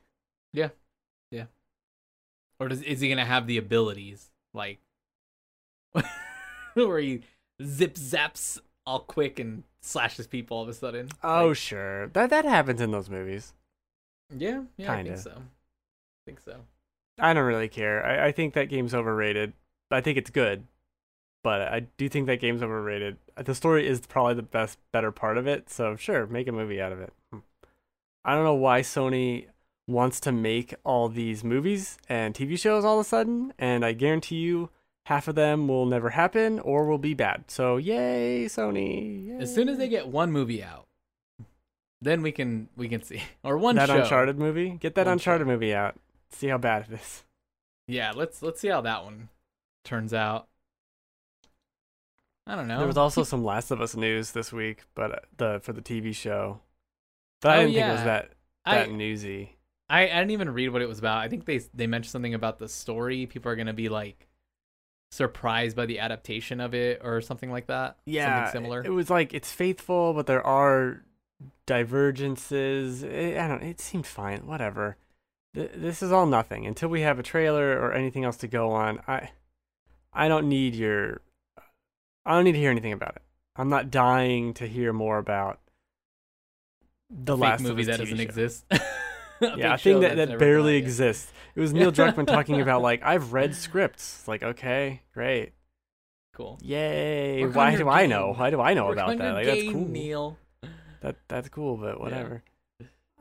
Yeah. Yeah. Or does is he gonna have the abilities like *laughs* *laughs* where he zip zaps all quick and slashes people all of a sudden? oh Like, sure, that that happens in those movies. yeah, yeah, Kinda. think so. I think so. I don't really care. I, I think that game's overrated. I think it's good, but I do think that game's overrated. The story is probably the best, better part of it. So sure, make a movie out of it. Hmm. I don't know why Sony wants to make all these movies and TV shows all of a sudden, and I guarantee you, half of them will never happen or will be bad. So yay, Sony! As soon as they get one movie out, then we can we can see *laughs* or one that show. Uncharted movie, get that One Uncharted show. movie out. See how bad it is. Yeah, let's let's see how that one turns out. I don't know. There was also *laughs* some Last of Us news this week, but uh, the for the TV show. But I Oh, didn't think it was yeah. that I, that newsy. I I didn't even read what it was about. I think they they mentioned something about the story. People are gonna be like surprised by the adaptation of it or something like that. Yeah, something similar. It was like it's faithful, but there are divergences. It, I don't. It seemed fine. Whatever. Th- This is all nothing until we have a trailer or anything else to go on. I, I don't need your. I don't need to hear anything about it. I'm not dying to hear more about the fake last movie that TV doesn't show. exist. *laughs* yeah, a thing that, that barely exists. It was Neil Druckmann talking about like I've read scripts. It's like okay, great, Cool. yay. Work Why your do I know? Why do I know Work about that? your Like that's cool. Neil. That that's cool, but whatever.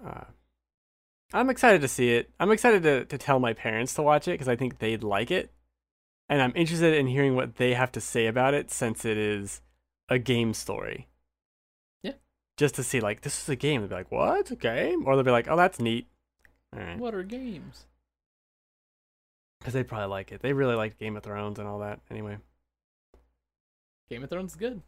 Uh, I'm excited to see it. I'm excited to to tell my parents to watch it because I think they'd like it, and I'm interested in hearing what they have to say about it since it is a game story. Yeah. Just to see like this is a game. They'll be like, "What? A game?" Or they'll be like, "Oh, that's neat." All right. What are games? Because they probably like it. They really liked Game of Thrones and all that. Anyway. Game of Thrones is good.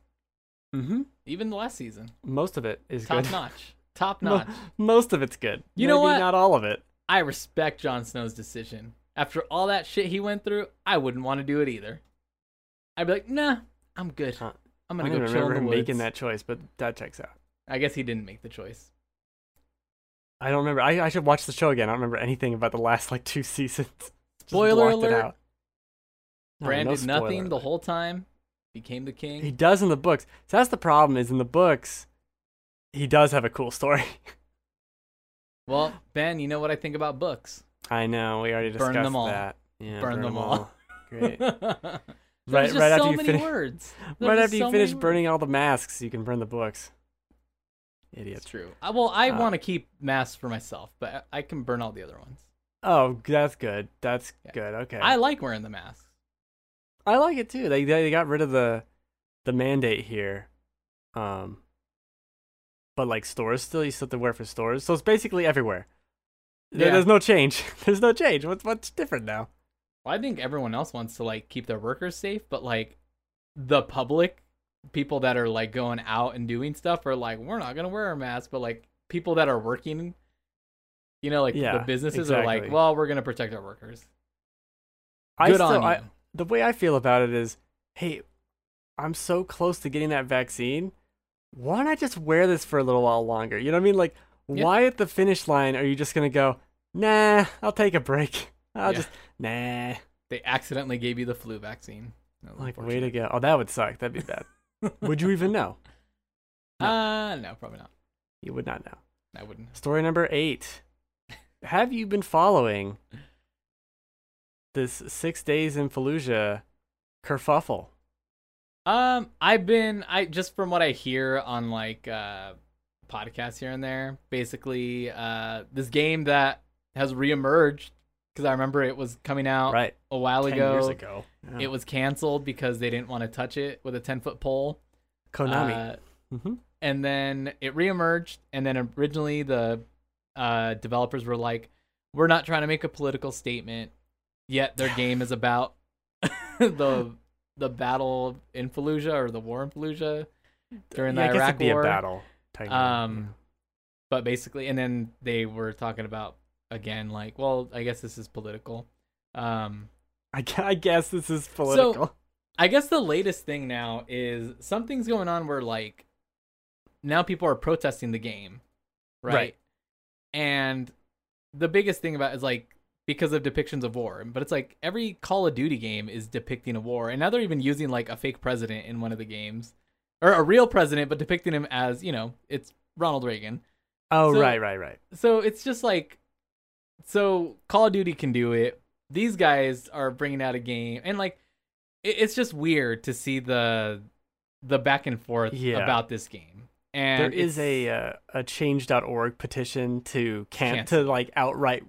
Mm-hmm. Even the last season, Most of it is top good. *laughs* notch, top notch. Most of it's good. You know Maybe what? Not all of it. I respect Jon Snow's decision. After all that shit he went through, I wouldn't want to do it either. I'd be like, nah, I'm good. Huh. I'm gonna don't go chill remember in him the woods. making that choice, but that checks out. I guess he didn't make the choice. I don't remember. I, I should watch the show again. I don't remember anything about the last like two *laughs* seasons. Just Spoiler blocked it alert. out. No, Bran no did nothing spoiler the whole time. Became the king. He does in the books. So that's the problem. Is in the books, he does have a cool story. *laughs* Well, Ben, you know what I think about books. I know. We already discussed Burn them all. that. Yeah, Burn them all. Great. *laughs* There's right, just right so after you many finish. words. *laughs* Right There's just after you so finish many burning all the masks, you can burn the books. It's true. I, well, I Uh, want to keep masks for myself, but I I can burn all the other ones. Oh, that's good. That's Yeah. good. Okay. I like wearing the mask. I like it too. They they got rid of the the mandate here. Um but like stores still you still have to wear for stores. So it's basically everywhere. Yeah. There's no change. *laughs* There's no change. What's what's different now? Well, I think everyone else wants to like keep their workers safe, but like the public, people that are like going out and doing stuff are like, we're not gonna wear a mask. But like people that are working, you know, like Yeah, the businesses are like, well, we're gonna protect our workers. I Good still, on you. I, the way I feel about it is, hey, I'm so close to getting that vaccine. Why don't I just wear this for a little while longer? You know what I mean? Like, Yeah. why at the finish line are you just gonna go? Nah, I'll take a break. *laughs* I'll Yeah. just nah. They accidentally gave you the flu vaccine. Like, way to go. Oh, that would suck. That'd be bad. would you even know? *laughs* No. Uh, no, probably not. You would not know. I wouldn't. Story number eight. Have you been following this six days in Fallujah kerfuffle? Um, I've been I just from what I hear on like uh podcasts here and there, basically uh this game that has reemerged because I remember it was coming out right. a while 10 ago. years ago. Yeah. It was canceled because they didn't want to touch it with a ten foot pole. Konami. Uh, hmm and then it reemerged and then originally the uh, developers were like we're not trying to make a political statement yet their *laughs* game is about *laughs* the the battle in Fallujah or the war in Fallujah during the yeah, I guess Iraq war a battle. um but basically and then they were talking about again like well I guess this is political um I, I guess this is political. So, I guess the latest thing now is something's going on where like now people are protesting the game, right? Right. And the biggest thing about it is like because of depictions of war, but it's like every Call of Duty game is depicting a war, and now they're even using like a fake president in one of the games, or a real president, but depicting him as you know it's Ronald Reagan. oh, so- right, right, right. So it's just like, so Call of Duty can do it. These guys are bringing out a game, and like, it, it's just weird to see the the back and forth Yeah. about this game. And there is a uh, a change.org petition to can Cancel. to like outright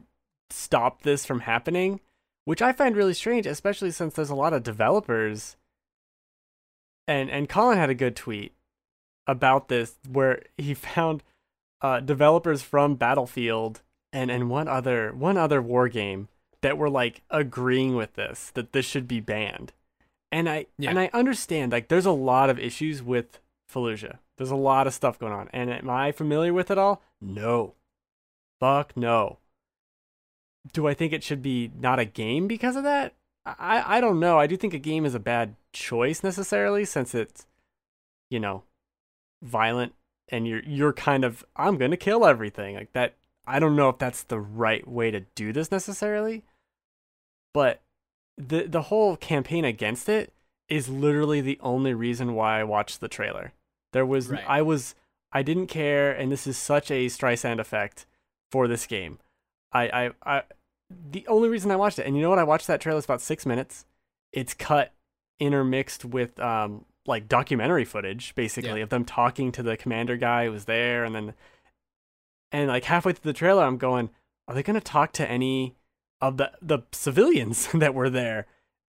stop this from happening, which I find really strange, especially since there's a lot of developers. And and Colin had a good tweet about this where he *laughs* found uh, developers from Battlefield and and one other one other war game that were like agreeing with this that this should be banned. And I Yeah. and I understand like there's a lot of issues with Fallujah. There's a lot of stuff going on. And am I familiar with it all? No. Fuck no. Do I think it should be not a game because of that? I, I don't know. I do think a game is a bad choice necessarily since it's, you know, violent and you're you're kind of I'm gonna kill everything. Like that I don't know if that's the right way to do this necessarily. But the the whole campaign against it is literally the only reason why I watched the trailer. There was Right. I was I didn't care, and this is such a Streisand effect for this game. I I I the only reason I watched it, and you know what? I watched that trailer. It's about six minutes. It's cut intermixed with um like documentary footage, basically Yeah. of them talking to the commander guy who was there, and then and like halfway through the trailer, I'm going, are they gonna talk to any of the the civilians *laughs* that were there?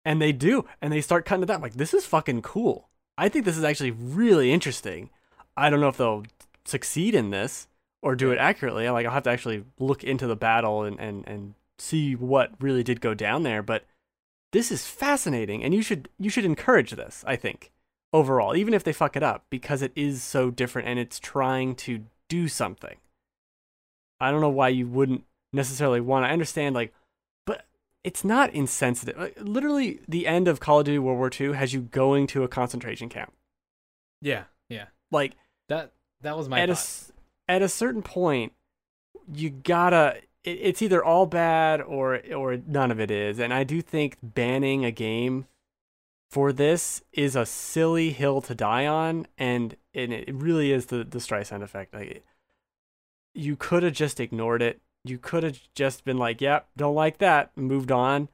And they do, and they start cutting to that. I'm like, this is fucking cool. I think this is actually really interesting. I don't know if they'll succeed in this or do it accurately. Like I'll have to actually look into the battle and and and see what really did go down there. But this is fascinating, and you should you should encourage this. I think overall, even if they fuck it up, because it is so different and it's trying to do something. I don't know why you wouldn't necessarily want. to. I understand like, it's not insensitive. Like, literally, the end of Call of Duty World War II has you going to a concentration camp. yeah, yeah. Like That that was my at a thought. s- at a certain point, you gotta. It, it's either all bad or or none of it is. And I do think banning a game for this is a silly hill to die on, and and it really is the the Streisand effect. Like you could have just ignored it. You could have just been like, "Yep, don't like that," moved on.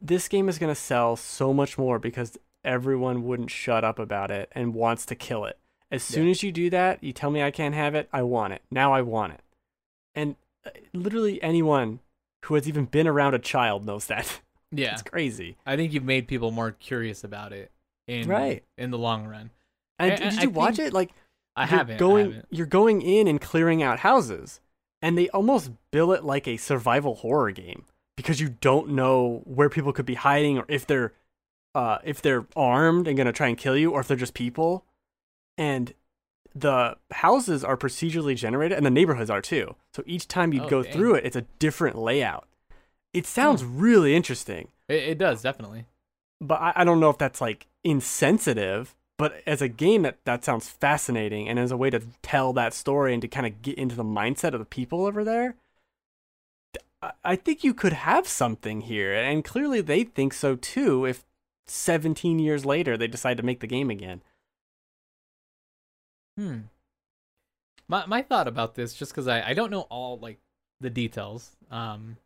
This game is gonna sell so much more because everyone wouldn't shut up about it and wants to kill it. As soon Yeah. as you do that, you tell me I can't have it, I want it. Now I want it. And uh, literally anyone who has even been around a child knows that. *laughs* Yeah, It's crazy. I think you've made people more curious about it in Right. in the long run. And I- d- I- did I you watch it? Like I haven't. I going haven't. you're going in and clearing out houses. And they almost bill it like a survival horror game because you don't know where people could be hiding or if they're uh if they're armed and going to try and kill you or if they're just people. And the houses are procedurally generated and the neighborhoods are too. So each time you Oh, go dang. through it, it's a different layout. It sounds really interesting It, it does definitely. but I, I don't know if that's like insensitive but as a game that that sounds fascinating and as a way to tell that story and to kind of get into the mindset of the people over there I- i think you could have something here and clearly they think so too if 17 years later they decide to make the game again Hmm. My my thought about this, just because I I don't know all like the details. Um,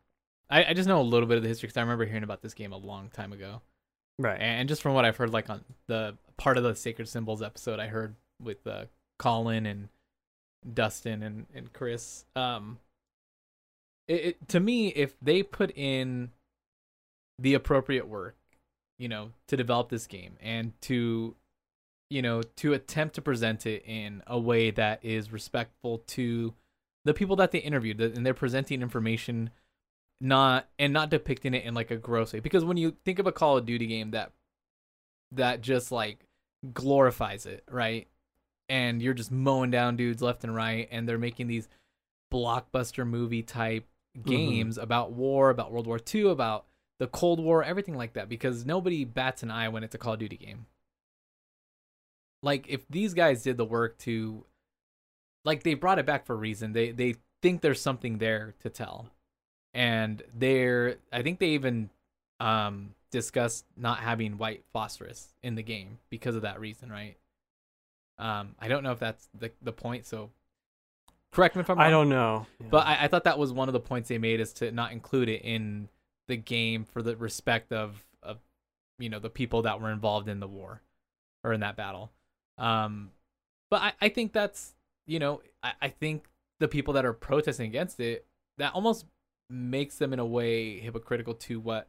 I I just know a little bit of the history because I remember hearing about this game a long time ago, right and just from what I've heard, like on the part of the Sacred Symbols episode, I heard with uh, Colin and Dustin and and Chris. Um, it, it to me, if they put in the appropriate work, you know, to develop this game and to you know, to attempt to present it in a way that is respectful to the people that they interviewed, and they're presenting information not and not depicting it in like a gross way. Because when you think of a Call of Duty game that that just like glorifies it, right? And you're just mowing down dudes left and right, and they're making these blockbuster movie type Mm-hmm. games about war, about World War II, about the Cold War, everything like that, because nobody bats an eye when it's a Call of Duty game. Like if these guys did the work to like they brought it back for a reason. They they think there's something there to tell. And they're I think they even um discussed not having white phosphorus in the game because of that reason, right? Um I don't know if that's the the point, so correct me if I'm wrong. I don't know. But I, I thought that was one of the points they made is to not include it in the game for the respect of of you know the people that were involved in the war or in that battle. Um, but I, I think that's you know I, I think the people that are protesting against it that almost makes them in a way hypocritical to what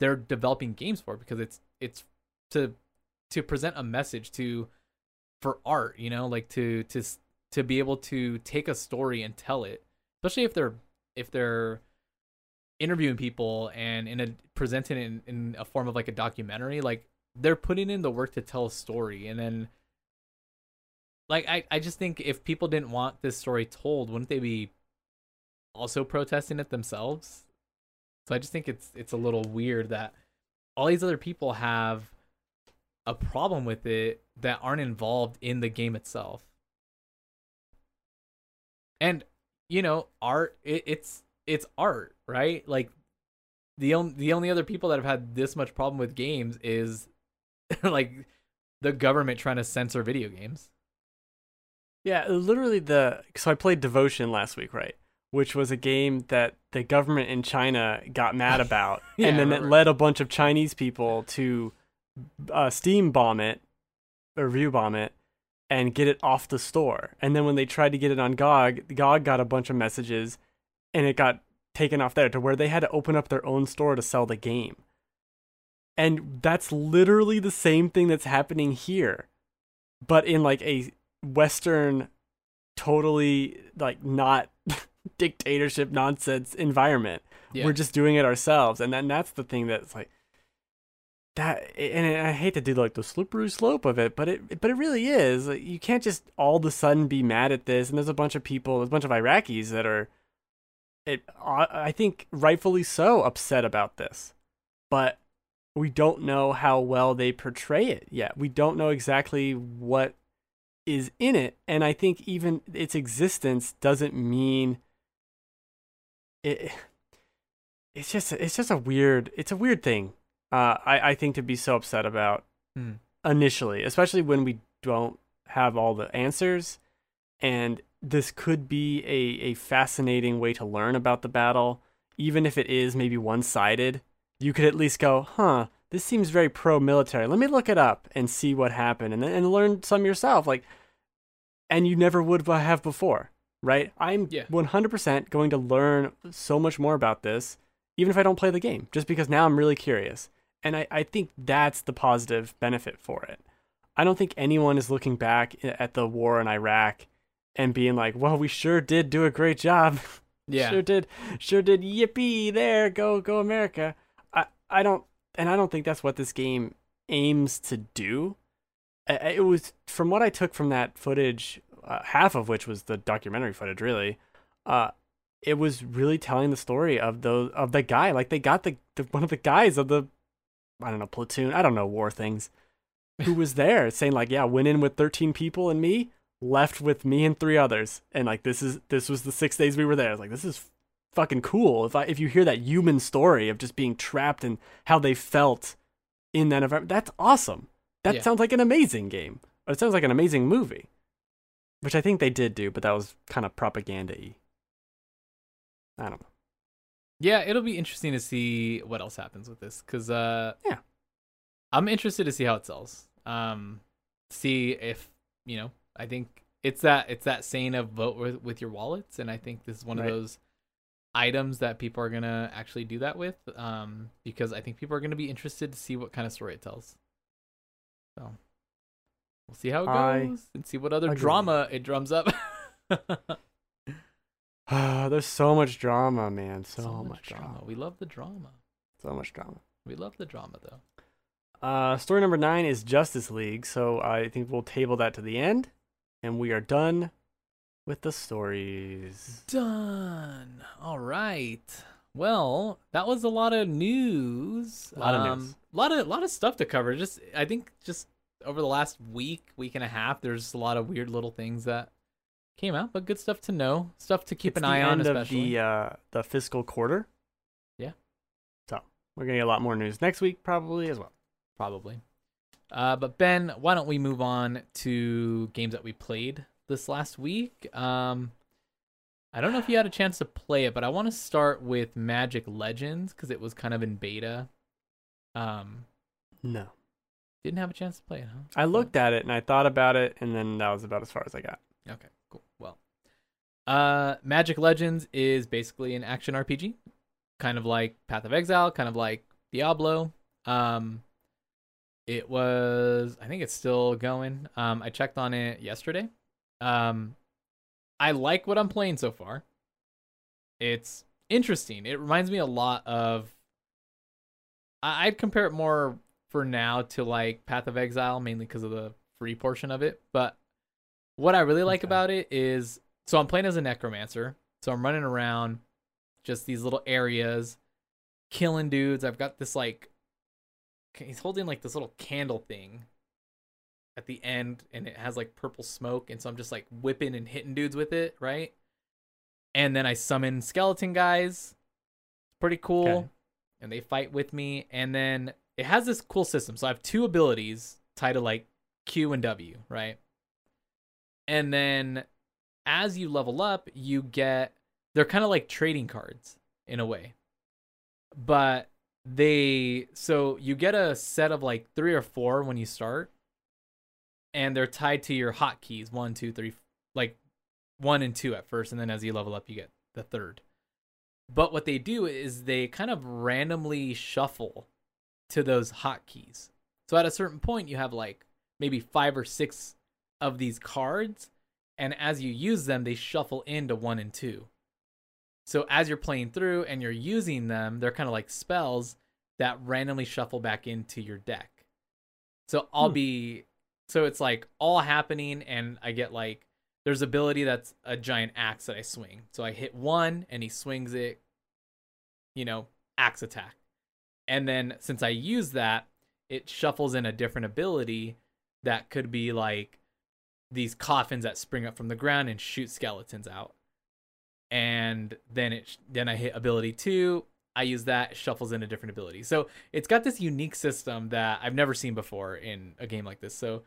they're developing games for because it's it's to to present a message to for art you know like to to to be able to take a story and tell it especially if they're if they're interviewing people and in a presenting in, in a form of like a documentary like they're putting in the work to tell a story and then like I, I just think if people didn't want this story told wouldn't they be also protesting it themselves so i just think it's it's a little weird that all these other people have a problem with it that aren't involved in the game itself. And you know art it, it's it's art right? Like the only the only other people that have had this much problem with games is *laughs* like the government trying to censor video games. Yeah, literally the so I played Devotion last week, right? Which was a game that the government in China got mad about, *laughs* Yeah, and then it led a bunch of Chinese people to uh, Steam bomb it or review bomb it and get it off the store. And then when they tried to get it on GOG, GOG got a bunch of messages, and it got taken off there to where they had to open up their own store to sell the game. And that's literally the same thing that's happening here, but in like a Western, totally like not *laughs* *laughs* dictatorship nonsense environment. yeah We're just doing it ourselves, and then that's the thing that's like that. And I hate to do like the slippery slope of it, but it but it really is. Like, you can't just all of a sudden be mad at this. And there's a bunch of people, there's a bunch of Iraqis that are, it I I think rightfully so, upset about this, but we don't know how well they portray it yet. We don't know exactly what is in it, and I think even its existence doesn't mean it. It's just it's just a weird it's a weird thing. Uh, I I think to be so upset about Hmm. initially, especially when we don't have all the answers, and this could be a a fascinating way to learn about the battle, even if it is maybe one sided. You could at least go, huh? This seems very pro military. Let me look it up and see what happened, and then and learn some yourself. Like, and you never would have before, right? I'm Yeah. 100% going to learn so much more about this, even if I don't play the game, just because now I'm really curious. And I, I think that's the positive benefit for it. I don't think anyone is looking back at the war in Iraq and being like, well, we sure did do a great job. *laughs* yeah Sure did. Sure did. Yippee! There, go, go, America. I, I don't, and I don't think that's what this game aims to do. It was from what I took from that footage, uh, half of which was the documentary footage, really. Uh, it was really telling the story of those of the guy. Like they got the, the one of the guys of the, I don't know, platoon. I don't know war things. Who was there saying like, yeah, went in with thirteen people and me, left with me and three others, and like this is this was the six days we were there. I was like, this is fucking cool. If I if you hear that human story of just being trapped and how they felt in that environment, that's awesome. That Yeah. sounds like an amazing game. It sounds like an amazing movie. Which I think they did do, but that was kind of propaganda y. I don't know. Yeah, it'll be interesting to see what else happens with this because uh, Yeah. I'm interested to see how it sells. Um, see if you know. I think it's that it's that saying of vote with, with your wallets, and I think this is one Right. of those items that people are gonna actually do that with. Um, because I think people are gonna be interested to see what kind of story it tells. So we'll see how it I goes and see what other agree. drama it drums up. *sighs* *sighs* There's so much drama, man. So, much, drama. drama. We love the drama. So much drama. We love the drama though. Uh, story number nine is Justice League, so I think we'll table that to the end, and we are done with the stories. Done. All right. Well, that was a lot of news. A lot of Um, news. lot of lot of stuff to cover. Just I think just over the last week, week and a half, there's a lot of weird little things that came out, but good stuff to know. Stuff to keep It's an eye on, especially. the uh, the fiscal quarter. Yeah. So we're gonna get a lot more news next week, probably as well. probably. Uh, but Ben, why don't we move on to games that we played this last week? Um, I don't know if you had a chance to play it, but I want to start with Magic Legends because it was kind of in beta. Um, No, didn't have a chance to play it, huh? I looked at it and I thought about it, and then that was about as far as I got. Okay, cool. Well, uh, Magic Legends is basically an action RPG, kind of like Path of Exile, kind of like Diablo. Um, it was, I think it's still going. Um, I checked on it yesterday. Um, I like what I'm playing so far. It's interesting. It reminds me a lot of. I'd compare it more for now to like Path of Exile, mainly because of the free portion of it. But what I really like Okay. about it is so I'm playing as a necromancer. So I'm running around just these little areas, killing dudes. I've got this like he's holding like this little candle thing at the end and it has like purple smoke and so I'm just like whipping and hitting dudes with it, right? And then I summon skeleton guys. It's pretty cool. Okay. And they fight with me and then it has this cool system. So I have two abilities tied to like Q and W, right? And then as you level up, you get they're kind of like trading cards in a way. But they so you get a set of like three or four when you start, and they're tied to your hotkeys one, two, three, like one and two at first, and then as you level up, you get the third. But what they do is they kind of randomly shuffle to those hotkeys. So at a certain point, you have like maybe five or six of these cards, and as you use them, they shuffle into one and two. So as you're playing through and you're using them, they're kind of like spells that randomly shuffle back into your deck. So I'll Hmm. be so it's like all happening and I get like there's ability that's a giant axe that I swing. So I hit one and he swings it, you know, axe attack. And then since I use that, it shuffles in a different ability that could be like these coffins that spring up from the ground and shoot skeletons out. And then it then I hit ability 2, I use that, shuffles in a different ability. So it's got this unique system that I've never seen before in a game like this. So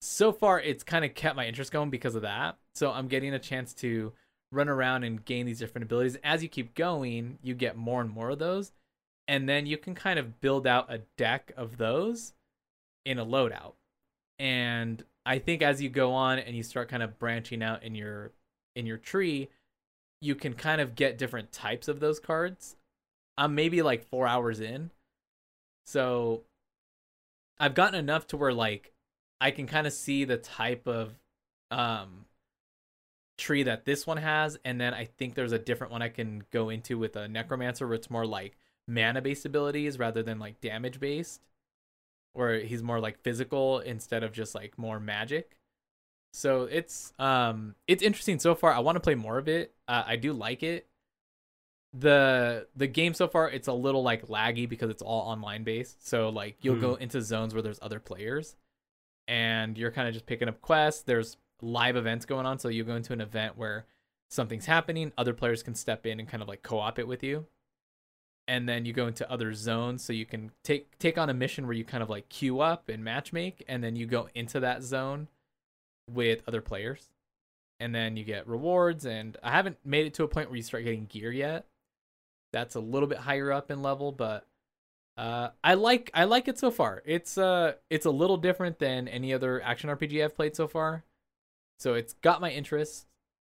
so far it's kind of kept my interest going because of that. So I'm getting a chance to run around and gain these different abilities. As you keep going, you get more and more of those. And then you can kind of build out a deck of those in a loadout. And I think as you go on and you start kind of branching out in your in your tree, you can kind of get different types of those cards. I'm maybe like 4 hours in. So I've gotten enough to where like I can kind of see the type of um tree that this one has and then I think there's a different one I can go into with a necromancer where it's more like mana based abilities rather than like damage based or he's more like physical instead of just like more magic. So it's um it's interesting so far. I want to play more of it. Uh, I do like it. The the game so far it's a little like laggy because it's all online based. So like you'll go into zones where there's other players and you're kind of just picking up quests. There's live events going on, so you go into an event where something's happening, other players can step in and kind of like co-op it with you. And then you go into other zones so you can take take on a mission where you kind of like queue up and matchmake and then you go into that zone with other players. And then you get rewards and I haven't made it to a point where you start getting gear yet. That's a little bit higher up in level, but uh, I like I like it so far. It's uh it's a little different than any other action RPG I've played so far. So it's got my interest.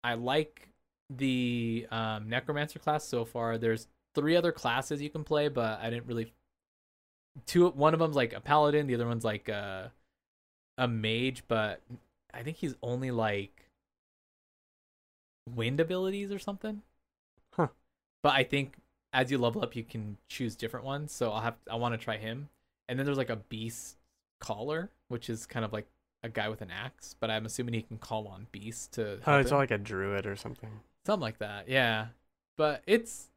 I like the um, necromancer class so far. There's three other classes you can play, but I didn't really. Two one of them's like a paladin, the other one's like uh a mage, but I think he's only like wind abilities or something. Huh. But I think as you level up, you can choose different ones. So I'll have I want to try him. And then there's like a beast caller, which is kind of like a guy with an axe, but I'm assuming he can call on beasts to. Oh, it's him. like a druid or something. something like that. Yeah, but it's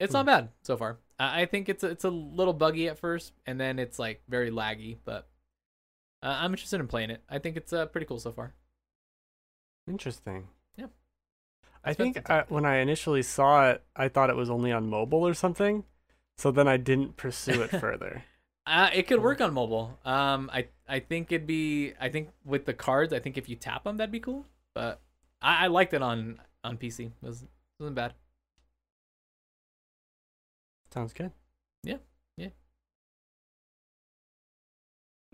it's Hmm. not bad so far. I, I think it's a, it's a little buggy at first, and then it's like very laggy. But uh, I'm interested in playing it. I think it's uh, pretty cool so far. Interesting. Yeah. I some think I, when I initially saw it, I thought it was only on mobile or something. So then I didn't pursue it *laughs* further. Uh, it could work on mobile. Um, I I think it'd be. I think with the cards, I think if you tap them, that'd be cool. But I, I liked it on on PC. It was wasn't bad. Sounds good. Yeah, yeah.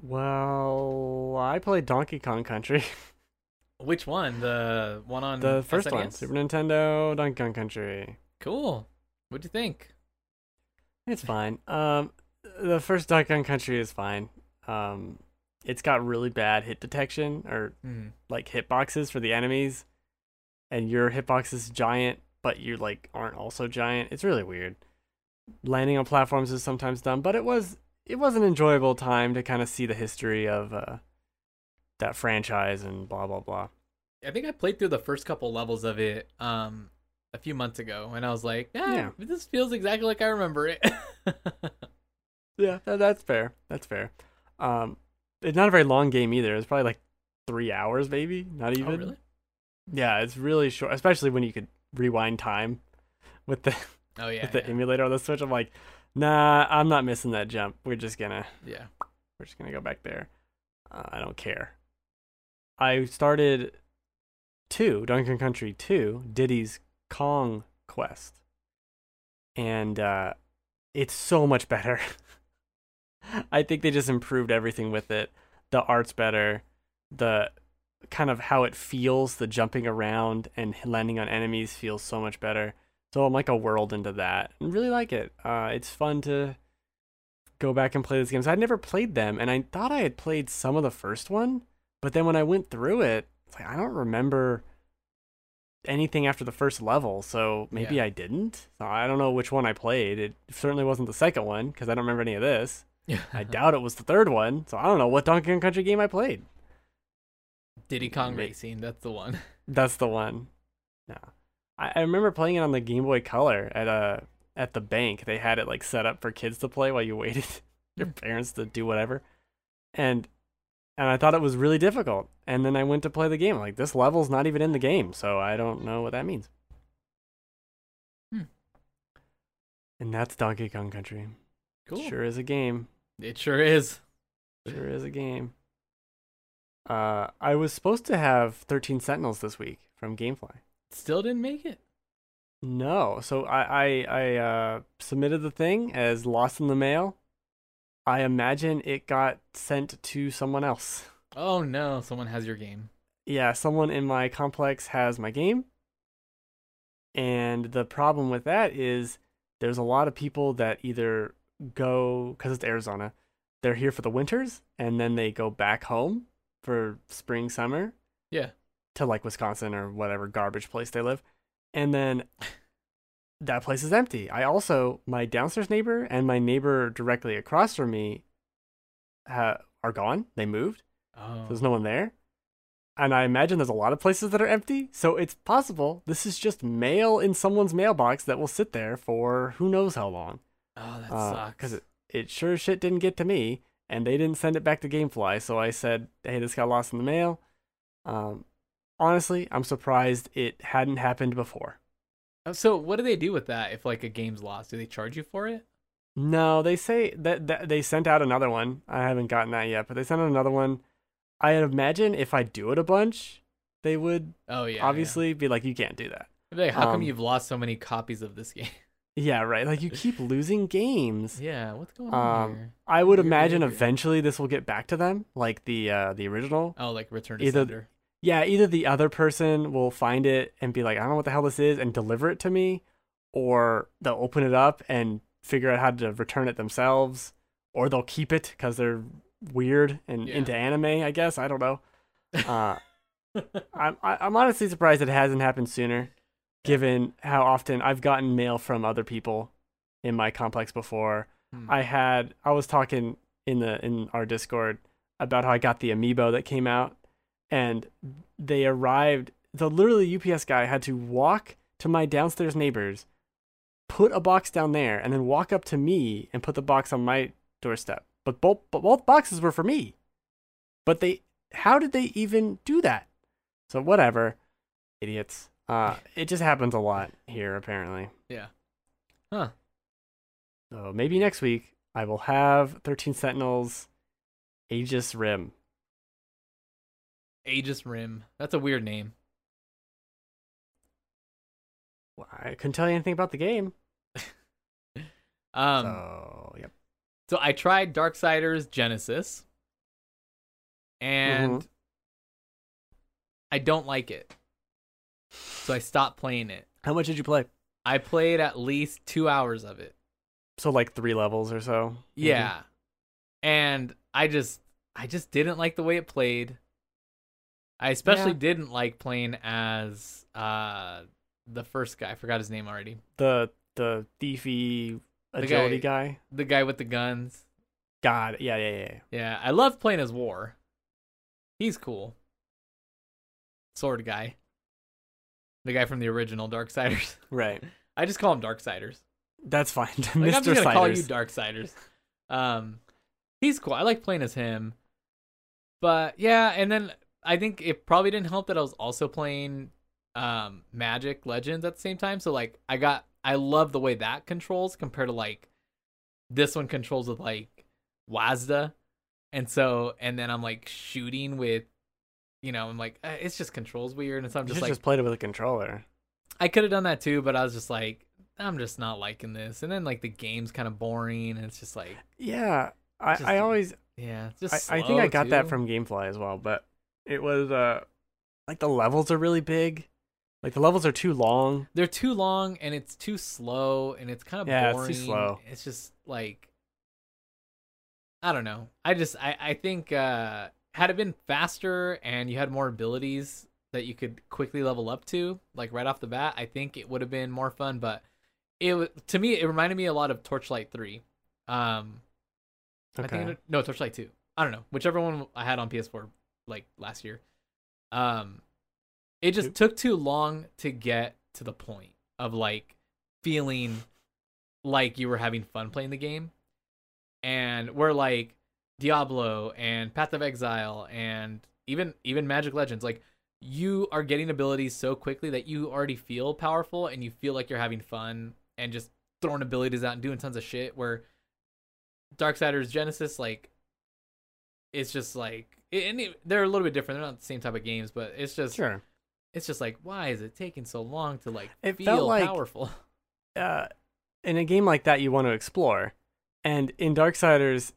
Well, I played Donkey Kong Country, *laughs* Which one? The one on the first one, SNES? Super Nintendo Donkey Kong Country. Cool. What'd you think? It's fine. Um, the first Donkey Kong Country is fine. Um, it's got really bad hit detection or Hmm. like hitboxes for the enemies, and your hitbox is giant, but you like aren't also giant. It's really weird. Landing on platforms is sometimes dumb, but it was it was an enjoyable time to kind of see the history of uh, that franchise and blah blah blah. I think I played through the first couple levels of it um a few months ago, and I was like, yeah, Yeah. this feels exactly like I remember it. *laughs* Yeah, that's fair. That's fair. Um, it's not a very long game either. It's probably like three hours, maybe not even. oh, really? Yeah, it's really short, especially when you could rewind time with the Oh yeah. with the yeah. emulator on the Switch. I'm like, nah, I'm not missing that jump. We're just gonna yeah. we're just gonna go back there. Uh, I don't care. I started two Donkey Kong Country two Diddy's Kong Quest, and uh, it's so much better. *laughs* I think they just improved everything with it. The art's better. The kind of how it feels, the jumping around and landing on enemies feels so much better. So I'm like a world into that and really like it. Uh, it's fun to go back and play these games. I'd never played them, and I thought I had played some of the first one, but then when I went through it, it's like I don't remember anything after the first level, so maybe Yeah. I didn't. So I don't know which one I played. It certainly wasn't the second one because I don't remember any of this. I *laughs* doubt it was the third one, so I don't know what Donkey Kong Country game I played. Diddy Kong Racing. That's the one. That's the one. No, I, I remember playing it on the Game Boy Color at a at the bank. They had it like set up for kids to play while you *laughs* waited your parents to do whatever, and and I thought it was really difficult. And then I went to play the game. Like this level's not even in the game, so I don't know what that means. Hmm. And that's Donkey Kong Country. Cool. Sure is a game. It sure is. Sure is a game. Uh, I was supposed to have 13 Sentinels this week from GameFly. Still didn't make it. No, so I I, I uh, submitted the thing as lost in the mail. I imagine it got sent to someone else. Oh no, someone has your game. Yeah, someone in my complex has my game. And the problem with that is there's a lot of people that either go because it's Arizona, they're here for the winters and then they go back home for spring summer Yeah. To like Wisconsin or whatever garbage place they live. And then that place is empty. I also my downstairs neighbor and my neighbor directly across from me ha- are gone. They moved. Oh. There's no one there. And I imagine there's a lot of places that are empty. So it's possible this is just mail in someone's mailbox that will sit there for who knows how long. Oh, that Uh, sucks. Because it, it sure as shit didn't get to me. And they didn't send it back to Gamefly. So I said, hey, this got lost in the mail. Um, honestly, I'm surprised it hadn't happened before. Oh, So what do they do with that if like a game's lost? Do they charge you for it? No, they say that, that they sent out another one. I haven't gotten that yet, but they sent out another one. I imagine if I do it a bunch, they would Oh yeah. obviously be like, you can't do that. Like, how um, come you've lost so many copies of this *laughs* game? Yeah, right. Like you keep losing games. *laughs* yeah. What's going on Um, here? I would Weird imagine eventually this will get back to them, like the uh, the original. Oh, like Return to either- Sender. Yeah, either the other person will find it and be like, I don't know what the hell this is, and deliver it to me, or they'll open it up and figure out how to return it themselves, or they'll keep it because they're weird and Yeah. into anime. I guess I don't know. *laughs* Uh, I'm I'm honestly surprised it hasn't happened sooner, given how often I've gotten mail from other people in my complex before. Hmm. I had I was talking in the in our Discord about how I got the amiibo that came out, and they arrived. The literally UPS guy had to walk to my downstairs neighbors, put a box down there, and then walk up to me and put the box on my doorstep. But both but both boxes were for me. But they how did they even do that? So whatever, idiots. Uh, it just happens a lot here apparently. Yeah. Huh. So maybe next week I will have 13 Sentinels Aegis Rim. Aegis Rim. That's a weird name. Well, I couldn't tell you anything about the game. *laughs* Um, so, yep. So I tried Darksiders Genesis, and Mhm. I don't like it. So I stopped playing it. How much did you play? I played at least two hours of it. So like three levels or so. maybe? Yeah, and I just, I just didn't like the way it played. I especially Yeah. didn't like playing as uh the first guy. I forgot his name already. The the thiefy agility guy. The guy with the guns. God, yeah, yeah, yeah. yeah. I love playing as War. He's cool. Sword guy. The guy from the original Darksiders. *laughs* Right. I just call him Darksiders. That's fine. *laughs* Like, Mr. I'm just gonna call you Siders. Darksiders. Um, he's cool. I like playing as him. But yeah, and then I think it probably didn't help that I was also playing um Magic Legends at the same time. So like I got I love the way that controls compared to like this one controls with like WASD. And so and then I'm like shooting with you know, I'm like eh, it's just controls weird and so I'm You just like just played it with a controller. I could have done that too, but I was just like I'm just not liking this. And then like the game's kind of boring and it's just like Yeah. I, Just- I always yeah, it's I, just I think I got that from GameFly as well, but it was uh like the levels are really big. Like the levels are too long. they're too long and it's too slow and it's kind of Yeah, it's too slow. It's just like I don't know. I just I I think uh had it been faster and you had more abilities that you could quickly level up to like right off the bat, I think it would have been more fun, but it to me it reminded me a lot of Torchlight 3. Um I Okay. think it, no Torchlight 2. I don't know, whichever one I had on PS4 like last year. Um it just took too long to get to the point of like feeling like you were having fun playing the game. And we're like Diablo and Path of Exile and even even Magic Legends like you are getting abilities so quickly that you already feel powerful and you feel like you're having fun and just throwing abilities out and doing tons of shit where Darksiders Genesis like it's just like and it, they're a little bit different. They're not the same type of games, but it's just Sure. it's just like why is it taking so long to like It feel like- powerful? *laughs* uh, in a game like that, you want to explore. And in Darksiders,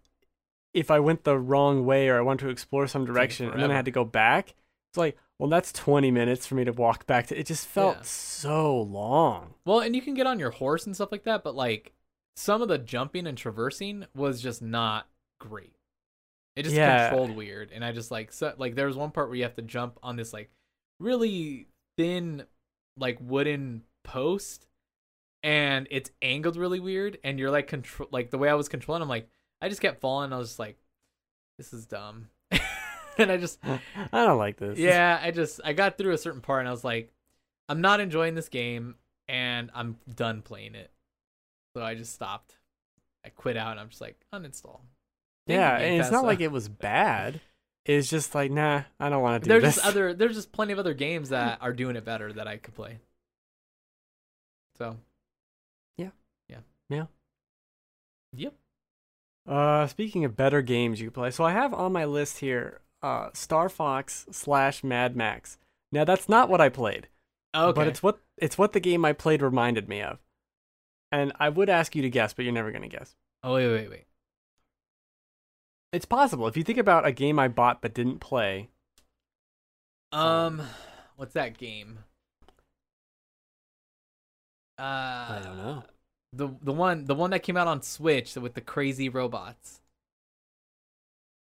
if I went the wrong way or I wanted to explore some direction and then I had to go back, it's like, well, that's 20 minutes for me to walk back to. It just felt Yeah. so long. Well, and you can get on your horse and stuff like that, but like some of the jumping and traversing was just not great. It just Yeah. controlled weird, and I just like so, like there was one part where you have to jump on this like really thin like wooden post, and it's angled really weird, and you're like control like the way I was controlling, I'm like I just kept falling. I was just like, this is dumb, *laughs* and I just *laughs* I don't like this. yeah, I just I got through a certain part and I was like, I'm not enjoying this game and I'm done playing it. So I just stopped. I quit out and I'm just like uninstall. Yeah, and it's not like it was bad. It's just like, nah, I don't want to do that. there's this. just other there's just plenty of other games that are doing it better that I could play. So Yeah. Yeah. Yeah. Yep. Uh, speaking of better games you could play, so I have on my list here, uh, Star Fox slash Mad Max. Now that's not what I played, Okay. but it's what it's what the game I played reminded me of. And I would ask you to guess, but you're never gonna guess. oh wait, wait, wait. It's possible if you think about a game I bought but didn't play. Um what's that game? Uh I don't know. The the one the one that came out on Switch with the crazy robots.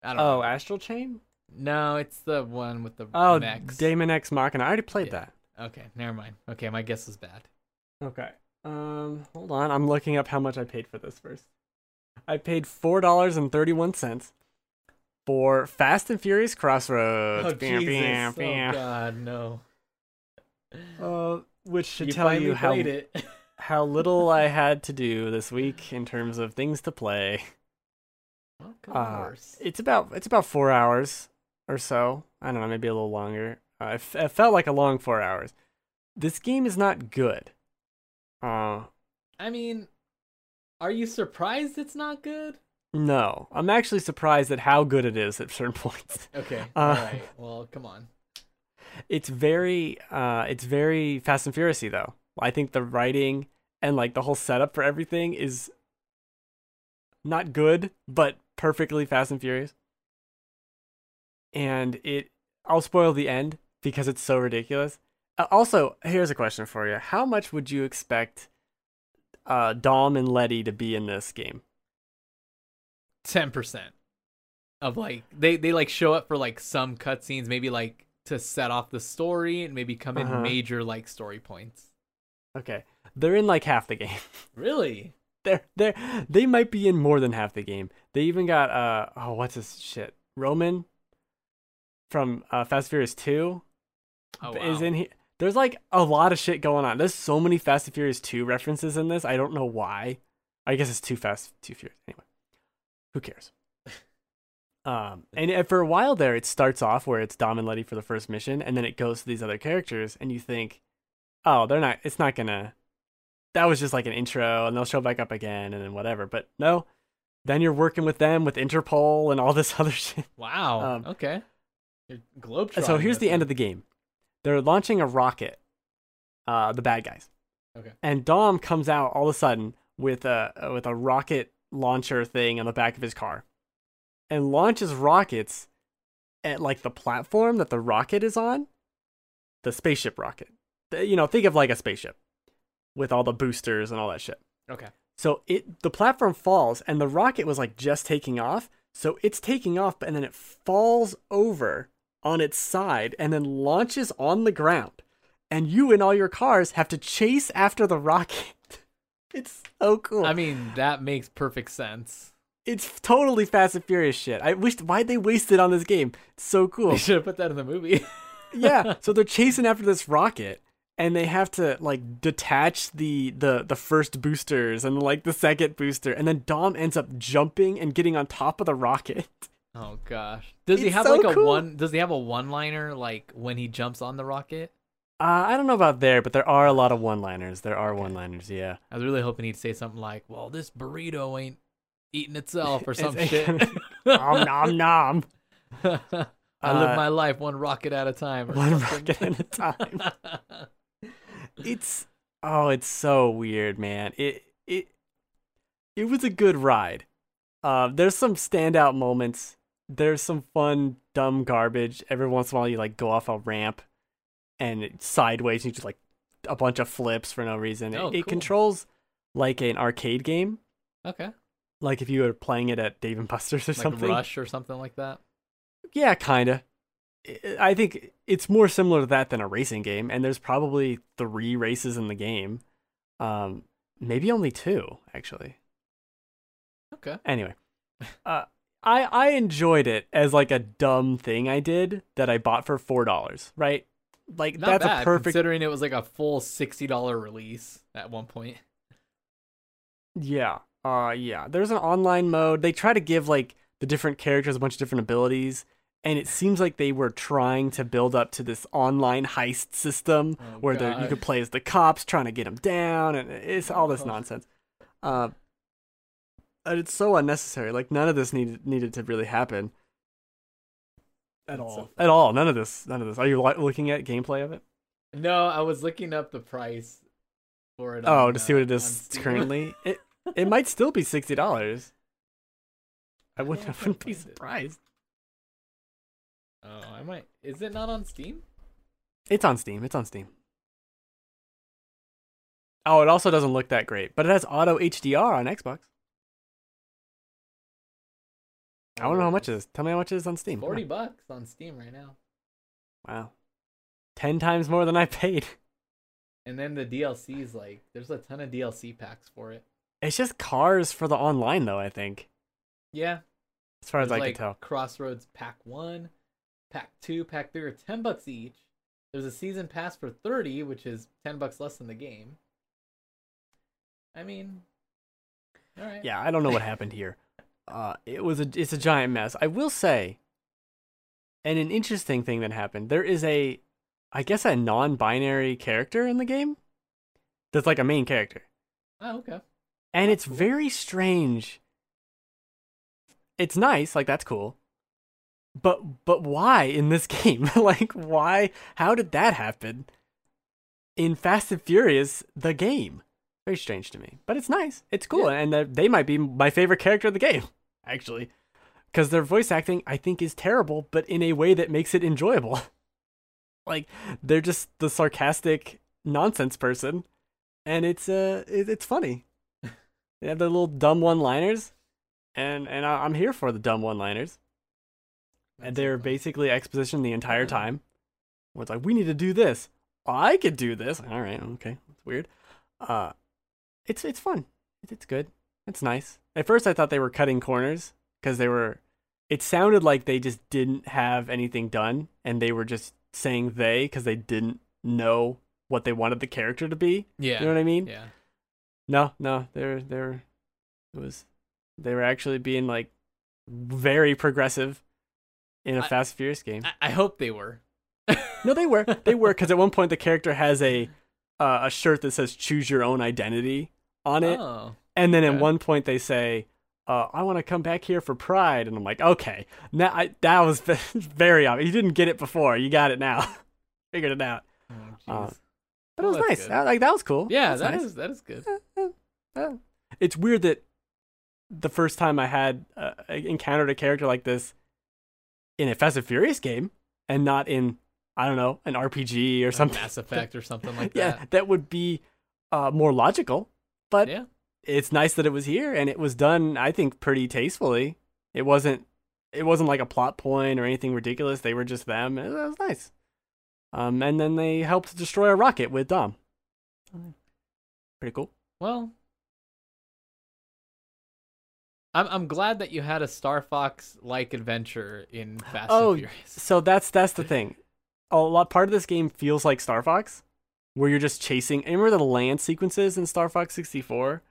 I don't Oh, know. Astral Chain. No, it's the one with the Oh, mechs. Daemon X Machina. I already played Yeah. that. Okay, never mind. Okay, my guess was bad. Okay. Um, hold on. I'm looking up how much I paid for this first. I paid four dollars and thirty one cents for Fast and Furious Crossroads. Oh Bam, Jesus! bam, bam. Oh God, no. Uh, which should you tell you how *laughs* how little I *laughs* had to do this week in terms of things to play. Uh. It's about it's about four hours or so. I don't know, maybe a little longer. Uh, it, f- it felt like a long four hours. This game is not good. Uh, I mean, are you surprised it's not good? no, I'm actually surprised at how good it is at certain *laughs* points. Okay, Uh, all right. Well, come on. It's very, uh, it's very Fast and Furiousy though. I think the writing and like the whole setup for everything is not good, but perfectly Fast and Furious. And it, I'll spoil the end because it's so ridiculous. Uh, also, here's a question for you: How much would you expect uh, Dom and Letty to be in this game? Ten percent of like they they like show up for like some cutscenes, maybe like to set off the story and maybe come in Uh-huh. major like story points. Okay, they're in like half the game. *laughs* Really? they're they they might be in more than half the game. They even got uh oh what's this shit Roman from uh, Fast Furious Two Oh, is in here. There's like a lot of shit going on. There's so many Fast and Furious Two references in this. I don't know why. I guess it's Too Fast, Too Furious. Anyway, who cares? *laughs* Um, and for a while there, it starts off where it's Dom and Letty for the first mission, and then it goes to these other characters, and you think, oh, they're not. It's not gonna. That was just like an intro, and they'll show back up again, and then whatever. But no, then you're working with them with Interpol and all this *laughs* other shit. Wow. Um, okay. Globe. so here's the end of the game. They're launching a rocket. Uh, the bad guys. Okay. And Dom comes out all of a sudden with a with a rocket launcher thing on the back of his car, and launches rockets at like the platform that the rocket is on, the spaceship rocket. You know, think of like a spaceship with all the boosters and all that shit. Okay. So it the platform falls and the rocket was like just taking off. So it's taking off and then it falls over on its side and then launches on the ground. And you and all your cars have to chase after the rocket. *laughs* It's so cool. I mean, that makes perfect sense. it's totally Fast and Furious shit. I wish why'd they waste it on this game? It's so cool. They should have put that in the movie. *laughs* yeah. *laughs* So they're chasing after this rocket and they have to like detach the the the first boosters and like the second booster and then Dom ends up jumping and getting on top of the rocket. Oh gosh. Does he have so like a cool. one? Does he have a one-liner like when he jumps on the rocket? Uh, I don't know about there, but there are a lot of one-liners. There are one-liners, yeah. I was really hoping he'd say something like, "Well, this burrito ain't eating itself" or *laughs* some it's- shit. *laughs* nom nom nom. *laughs* I live Uh, my life one rocket at a time. One something. rocket at a time. It's oh, it's so weird, man. It it it was a good ride. Uh, there's some standout moments. There's some fun, dumb garbage. Every once in a while, you like go off a ramp and sideways. And you just like a bunch of flips for no reason. Oh, it, it cool. controls like an arcade game, okay, like if you were playing it at Dave and Buster's or like something. Rush or something like that. Yeah, kinda. I- I think it's more similar to that than a racing game, and there's probably three races in the game. Um, maybe only two, actually. Okay. Anyway, *laughs* uh, I I enjoyed it as like a dumb thing I did that I bought for four dollars. Right? Like Not that's bad a perfect. considering it was like a full sixty dollar release at one point. Yeah. Uh yeah. There's an online mode. They try to give like the different characters a bunch of different abilities. And it seems like they were trying to build up to this online heist system Oh, where the, you could play as the cops trying to get them down, and it's all this Oh. nonsense. Uh, it's so unnecessary. Like none of this needed needed to really happen at That's all. so at all. None of this. None of this. Are you li- looking at gameplay of it? No, I was looking up the price for it. Oh, on, to see uh, what it on is Steam. currently. *laughs* It it might still be sixty dollars. I wouldn't, Yeah, I I wouldn't be find it. surprised. Oh, I might. Is it not on Steam? It's on Steam. It's on Steam. Oh, it also doesn't look that great, but it has auto HDR on Xbox. I don't know how much it is. Tell me how much it is on Steam. On. Forty bucks on Steam right now. Wow. Ten times more than I paid. *laughs* And then the DLC is like, there's a ton of DLC packs for it. It's just cars for the online though, I think. Yeah, As far as I like can tell. Crossroads Pack One, Pack Two, Pack Three are ten bucks each. There's a season pass for thirty, which is ten bucks less than the game. I mean, all right. Yeah, I don't know what happened here. Uh, it was a it's a giant mess. I will say, and an interesting thing that happened. There is a, I guess, a non-binary character in the game. That's like a main character, Oh, okay. and That's it's cool. very strange. It's nice, like that's cool. But but why in this *laughs* game? like why? How did that happen? In Fast and Furious, the game. Very strange to me, but it's nice. It's cool, Yeah. and uh, they might be my favorite character of the game, *laughs* actually, because their voice acting I think is terrible, but in a way that makes it enjoyable. *laughs* like they're just the sarcastic nonsense person, and it's uh it, it's funny. *laughs* they have their little dumb one-liners, and and I, I'm here for the dumb one-liners. And they're basically exposition the entire time. Where it's like, we need to do this. I could do this. All right, okay, it's weird. Uh, it's it's fun. It- It's good. It's nice. At first, I thought they were cutting corners because they were. It sounded like they just didn't have anything done, and they were just saying they because they didn't know what they wanted the character to be. Yeah. You know what I mean? Yeah. No, no, they're they're it was they were actually being like very progressive in a I- Fast Furious game. I, I hope they were. no, they were they were because at one point the character has a *laughs* uh, a shirt that says "Choose Your Own Identity" on it, Oh. and then at one point they say. Uh, I want to come back here for Pride, and I'm like, okay, now I, that was *laughs* very obvious. You didn't get it before, you got it now. *laughs* Figured it out, Oh, Uh, but it was nice. I- like that was cool. yeah, That's that nice. is that is good. *laughs* It's weird that the first time I had uh, encountered a character like this in a Fast and Furious game and not in I don't know an RPG or Like something. Mass *laughs* Effect or something like that. yeah, that. that would be uh, more logical. But Yeah. it's nice that it was here and it was done. I think pretty tastefully. It wasn't. It wasn't like a plot point or anything ridiculous. They were just them. It was nice. Um, and then they helped destroy a rocket with Dom. Pretty cool. Well, I'm I'm glad that you had a Star Fox like adventure in Fast Oh, and Furious. So that's that's the thing. A lot part of this game feels like Star Fox, where you're just chasing. Remember the land sequences in Star Fox 64,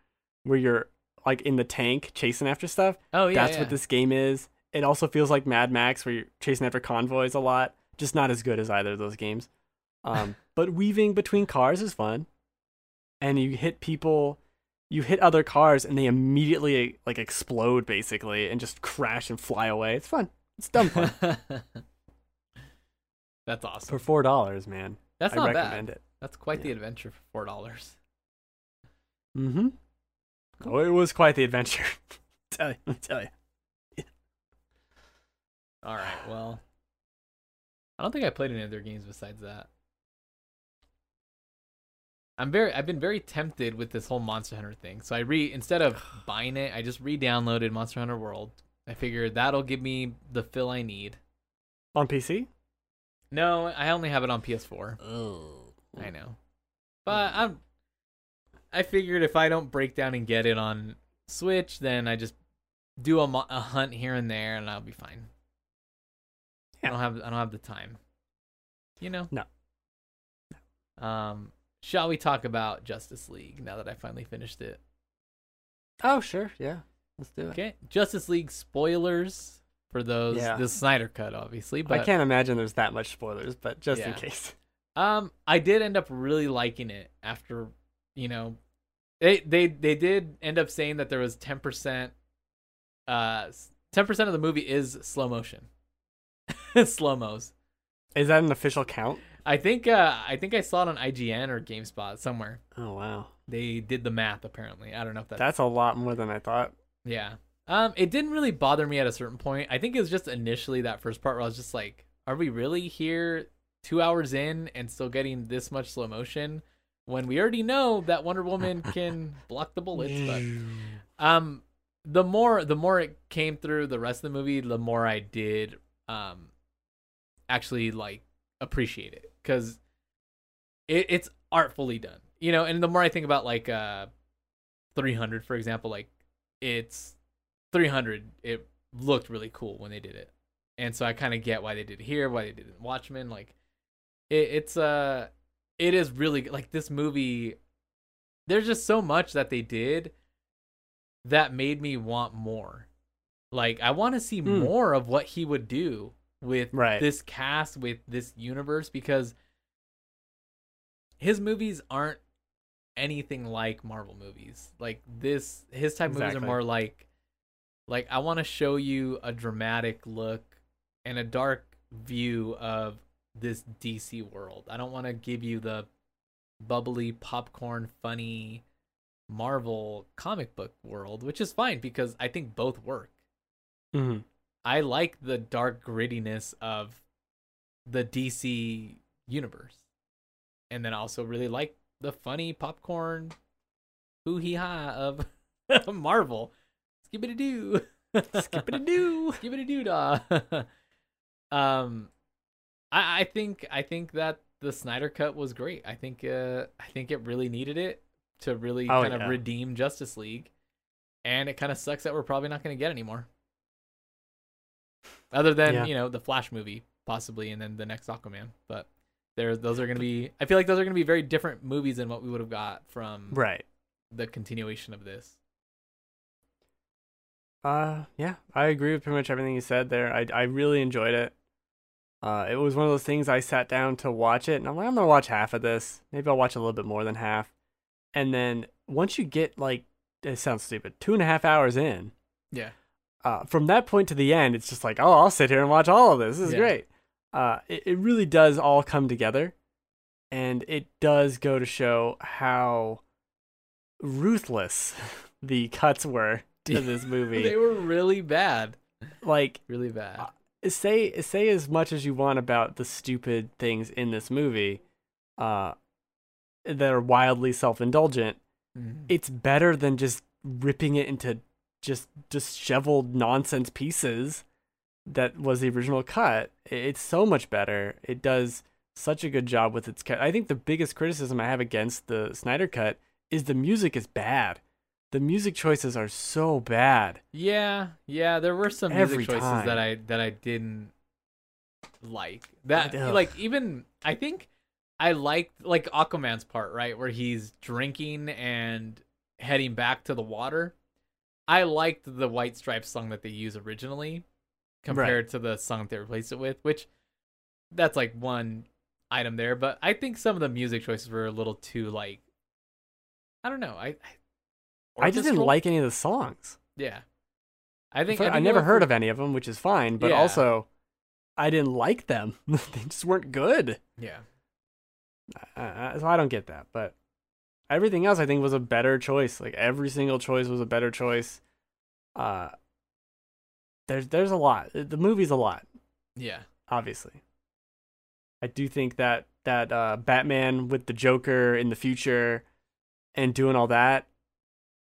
where you're like in the tank chasing after stuff. Oh yeah, that's yeah. what this game is. It also feels like Mad Max, where you're chasing after convoys a lot. Just not as good as either of those games. Um, *laughs* but weaving between cars is fun, and you hit people. You hit other cars and they immediately like explode basically and just crash and fly away. It's fun. It's dumb fun. *laughs* That's awesome. for four dollars, man. That's I not recommend bad. it. That's quite the adventure for four dollars. Mm-hmm. Oh, it was quite the adventure. *laughs* tell you, tell you. All right. Well, I don't think I played any other games besides that. I'm very I've been very tempted with this whole Monster Hunter thing. So I re instead of *sighs* buying it, I just re-downloaded Monster Hunter World. I figured that'll give me the fill I need. On PC? No, I only have it on PS4. Oh. I know. But I'm I figured if I don't break down and get it on Switch, then I just do a, mo- a hunt here and there and I'll be fine. I don't have I don't have the time. You know? No. Um shall we talk about Justice League now that I finally finished it? Oh, sure. Yeah. Let's do it. Okay. Justice League spoilers for those Yeah. the Snyder cut obviously, but I can't imagine there's that much spoilers, but just in case. *laughs* Um, I did end up really liking it after, you know, they they they did end up saying that there was ten percent, uh, ten percent of the movie is slow motion, *laughs* slow mos. Is that an official count? I think uh I think I saw it on IGN or GameSpot somewhere. Oh wow. They did the math apparently. I don't know if that. That's a lot more than I thought. yeah. Um, it didn't really bother me at a certain point. I think it was just initially that first part where I was just like, "Are we really here two hours in and still getting this much slow motion when we already know that Wonder Woman *laughs* can block the bullets?" But um, the more the more it came through the rest of the movie, the more I did um actually like appreciate it because it, it's artfully done, you know. And the more I think about like uh 300, for example, like it's 300, it looked really cool when they did it, and so I kind of get why they did it here, why they did it in Watchmen. Like it, it's uh it is really like this movie. There's just so much that they did that made me want more. Like I want to see Hmm. more of what he would do with Right. this cast with this universe because his movies aren't anything like Marvel movies. Like this his type movies are more like like I want to show you a dramatic look and a dark view of this DC world. I don't want to give you the bubbly popcorn funny Marvel comic book world, which is fine because I think both work. hmm I like the dark grittiness of the DC universe. And then I also really like the funny popcorn hoo hee ha of *laughs* Marvel. Skip it a doo. Skip it a doo. *laughs* Skip it a doo dah. *laughs* um I, I think I think that the Snyder cut was great. I think uh I think it really needed it to really Oh, kind of redeem Justice League. And it kind of sucks that we're probably not going to get anymore. Other than, Yeah. you know, the Flash movie possibly and then the next Aquaman, but there those are going to be I feel like those are going to be very different movies than what we would have got from Right. the continuation of this. Uh, yeah, I agree with pretty much everything you said there. I I really enjoyed it. Uh, it was one of those things I sat down to watch it, and I'm like, I'm gonna watch half of this. Maybe I'll watch a little bit more than half. And then once you get like, it sounds stupid, two and a half hours in, Yeah. uh, from that point to the end, it's just like, oh, I'll sit here and watch all of this. This is Yeah. great. Uh, it, it really does all come together, and it does go to show how ruthless *laughs* the cuts were to this *laughs* movie. They were really bad. like, Really bad. Uh, say say as much as you want about the stupid things in this movie, uh, that are wildly self-indulgent. Mhm. It's better than just ripping it into just disheveled nonsense pieces that was the original cut. It's so much better. It does such a good job with its cut. I think the biggest criticism I have against the Snyder cut is the music is bad. The music choices are so bad. Yeah, yeah, there were some music choices time. that I that I didn't like. That Ugh. like even I think I liked like Aquaman's part, right, where he's drinking and heading back to the water. I liked the White Stripes song that they used originally compared to the song they replaced it with, which that's like one item there, but I think some of the music choices were a little too like I don't know. I I just didn't like any of the songs. Yeah. I think I, think never heard of any of them, which is fine. But Yeah. also, I didn't like them. *laughs* they just weren't good. Yeah. Uh, so I don't get that. But everything else, I think, was a better choice. Like every single choice was a better choice. Uh, there's there's a lot. The movie's a lot, Yeah. obviously. I do think that that uh, Batman with the Joker in the future and doing all that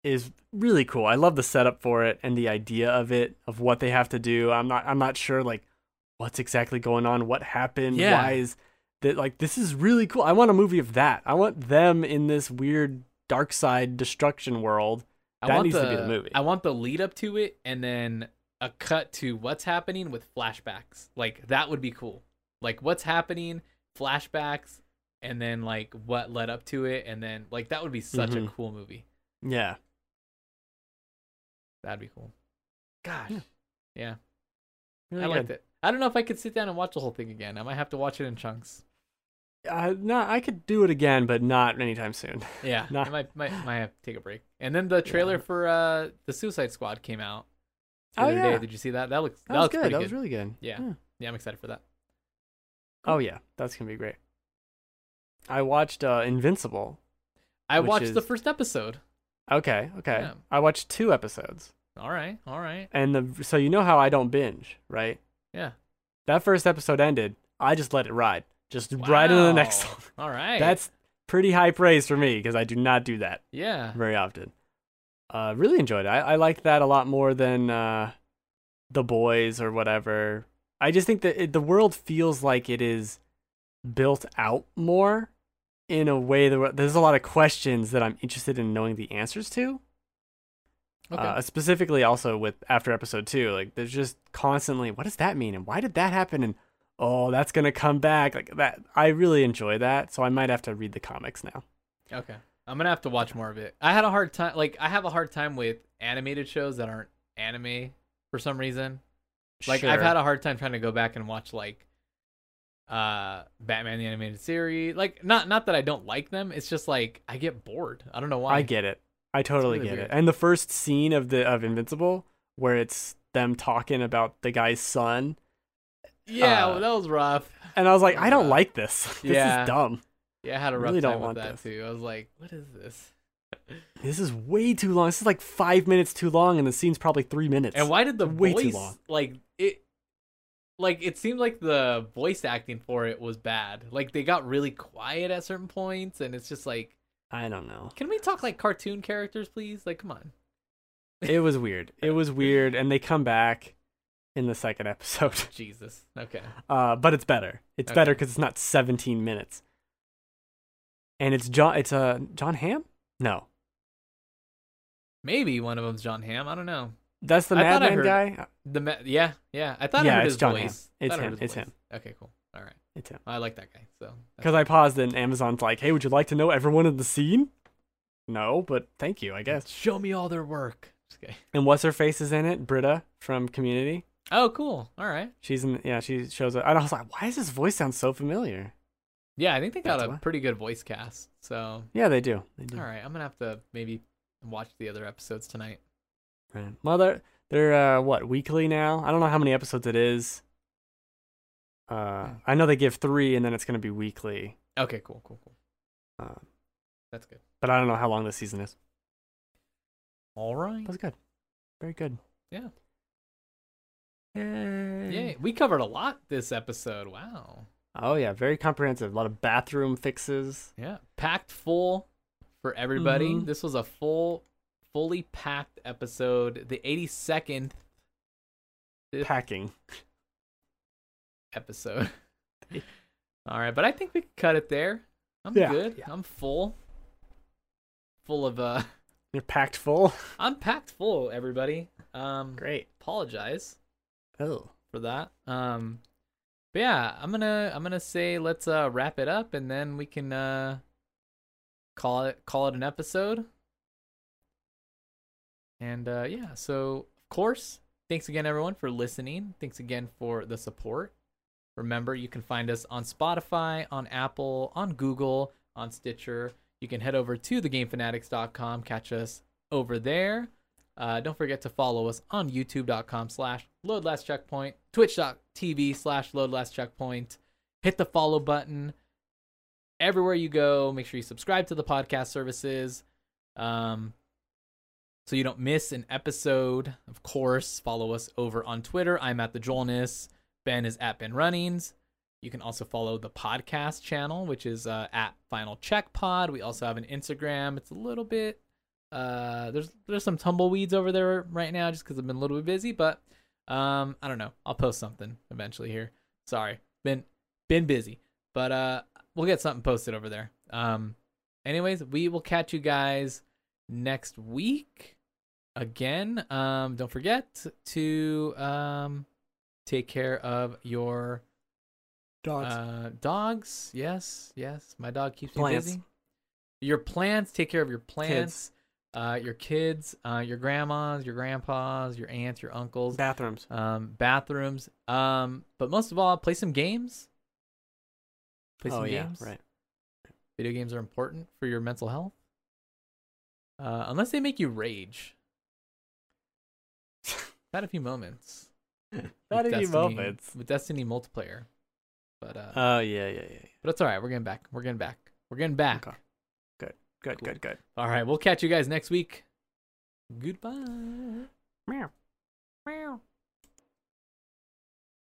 is really cool. I love the setup for it and the idea of it of what they have to do. I'm not I'm not sure like what's exactly going on, what happened, Yeah. why is that like this is really cool. I want a movie of that. I want them in this weird dark side destruction world. I That want needs the, to be the movie. I want the lead up to it and then a cut to what's happening with flashbacks. Like that would be cool. Like what's happening, flashbacks, and then like what led up to it, and then like that would be such a Mhm. cool movie. Yeah. That'd be cool. Gosh. Yeah. Yeah. Really I good. liked it. I don't know if I could sit down and watch the whole thing again. I might have to watch it in chunks. Uh, no, I could do it again, but not anytime soon. *laughs* Yeah. Nah. I might might might have to take a break. And then the trailer Yeah. for uh the Suicide Squad came out. The Oh, other day. yeah. Did you see that? That looks That, that, was looks good. pretty That good. was really good. Yeah. Yeah, I'm excited for that. Oh yeah, that's gonna be great. I watched uh, Invincible. I Which watched the first episode. Okay, okay. Yeah. I watched two episodes, All right, all right. and the so you know how I don't binge, right? Yeah. That first episode ended. I just let it ride, just right into the next one. All *laughs* right. That's pretty high praise for me because I do not do that yeah. very often. uh, really enjoyed it. I, I liked that a lot more than uh, the boys or whatever. I just think that it, the world feels like it is built out more in a way that there's a lot of questions that I'm interested in knowing the answers to. Okay. Uh, specifically, also with after episode two, like there's just constantly, what does that mean, and why did that happen, and oh, that's gonna come back, like that. I really enjoy that, so I might have to read the comics now. okay. I'm gonna have to watch more of it. I had a hard time. Like I have a hard time with animated shows that aren't anime for some reason. Like I've had a hard time trying to go back and watch like uh Batman the animated series. Like not not that I don't like them. It's just like I get bored. I don't know why. I get it. I totally really get weird. it. And the first scene of the of Invincible, where it's them talking about the guy's son, Yeah, uh, well, that was rough. and I was like, I don't Yeah. like this. *laughs* this Yeah. is dumb. Yeah, I had a rough really don't time with want that this. too. I was like, what is this? *laughs* This is way too long. This is like five minutes too long, and the scene's probably three minutes. And why did the way too long. like it? Like it seemed like the voice acting for it was bad. Like they got really quiet at certain points, and it's just like, I don't know. can we talk like cartoon characters, please? Like, come on. It was weird. *laughs* It was weird, and they come back in the second episode. *laughs* Jesus. Okay. Uh, but it's better. It's Okay. better because it's not 17 minutes. And it's John. It's uh Jon Hamm. No, Maybe one of them's Jon Hamm. I don't know. That's the Mad Men guy. The ma- yeah yeah. I thought I heard it's his Jon voice. Hamm. It's him. It's voice. him. Okay, cool. All right. It's him. I like that guy. So Because I paused and Amazon's like, "Hey, would you like to know everyone in the scene?" No, but thank you, I guess. Show me all their work. Okay. And what's her face is in it? Britta from Community. Oh, cool. All right. She's in. Yeah, she shows up. And I was like, "Why does this voice sound so familiar?" Yeah, I think they got That's a why. pretty good voice cast. So, Yeah, they do. They do. all right, I'm gonna have to maybe watch the other episodes tonight. Right. Well, they're they're uh, what weekly now. I don't know how many episodes it is. Uh, Hmm. I know they give three, and then it's gonna be weekly. Okay, cool, cool, cool. Uh, That's good. but I don't know how long the season is. All right. That's good. Very good. Yeah. Yay. Yay. We covered a lot this episode. Wow. Oh yeah, very comprehensive. A lot of bathroom fixes. Yeah. Packed full for everybody. Mhm. This was a full, fully packed episode. The 82nd Fifth- Packing. episode. *laughs* All right, but I think we can cut it there. I'm Yeah, good. yeah. I'm full. Full of uh *laughs* You're packed full. *laughs* I'm packed full, everybody. Um Great. apologize Oh. for that. Um but yeah, I'm gonna I'm gonna say let's uh wrap it up and then we can uh call it call it an episode. And uh yeah, so of course, thanks again everyone for listening. Thanks again for the support. Remember, you can find us on Spotify, on Apple, on Google, on Stitcher. You can head over to thegamefanatics.com, catch us over there. Uh, don't forget to follow us on youtube.com slash load last checkpoint, twitch.tv slash load last checkpoint. Hit the follow button everywhere you go. Make sure you subscribe to the podcast services um, so you don't miss an episode. Of course, follow us over on Twitter. I'm at the Joelness. Ben is at Ben Runnings. You can also follow the podcast channel, which is uh, at Final Check Pod. We also have an Instagram. It's a little bit uh, there's there's some tumbleweeds over there right now, just because I've been a little bit busy. But um, I don't know. I'll post something eventually here. Sorry, been been busy, but uh, we'll get something posted over there. Um, anyways, we will catch you guys next week again. Um, don't forget to um take care of your Dogs. uh, dogs. Yes, yes. My dog keeps Plants. me busy. Your plants. Take care of your plants. Uh, your kids, uh, your grandmas, your grandpas, your aunts, your uncles, Bathrooms. um, bathrooms. Um, but most of all, play some games. Play some oh yeah, games. right. Video games are important for your mental health. Uh, unless they make you rage. Had a few moments. with *laughs* Not any Destiny- moments. with Destiny multiplayer, but uh, Oh yeah, yeah, yeah. yeah. but it's all right. We're getting back. We're getting back. We're getting back. Okay. Good, Cool. good, good. All right. We'll catch you guys next week. Goodbye. Meow. Meow.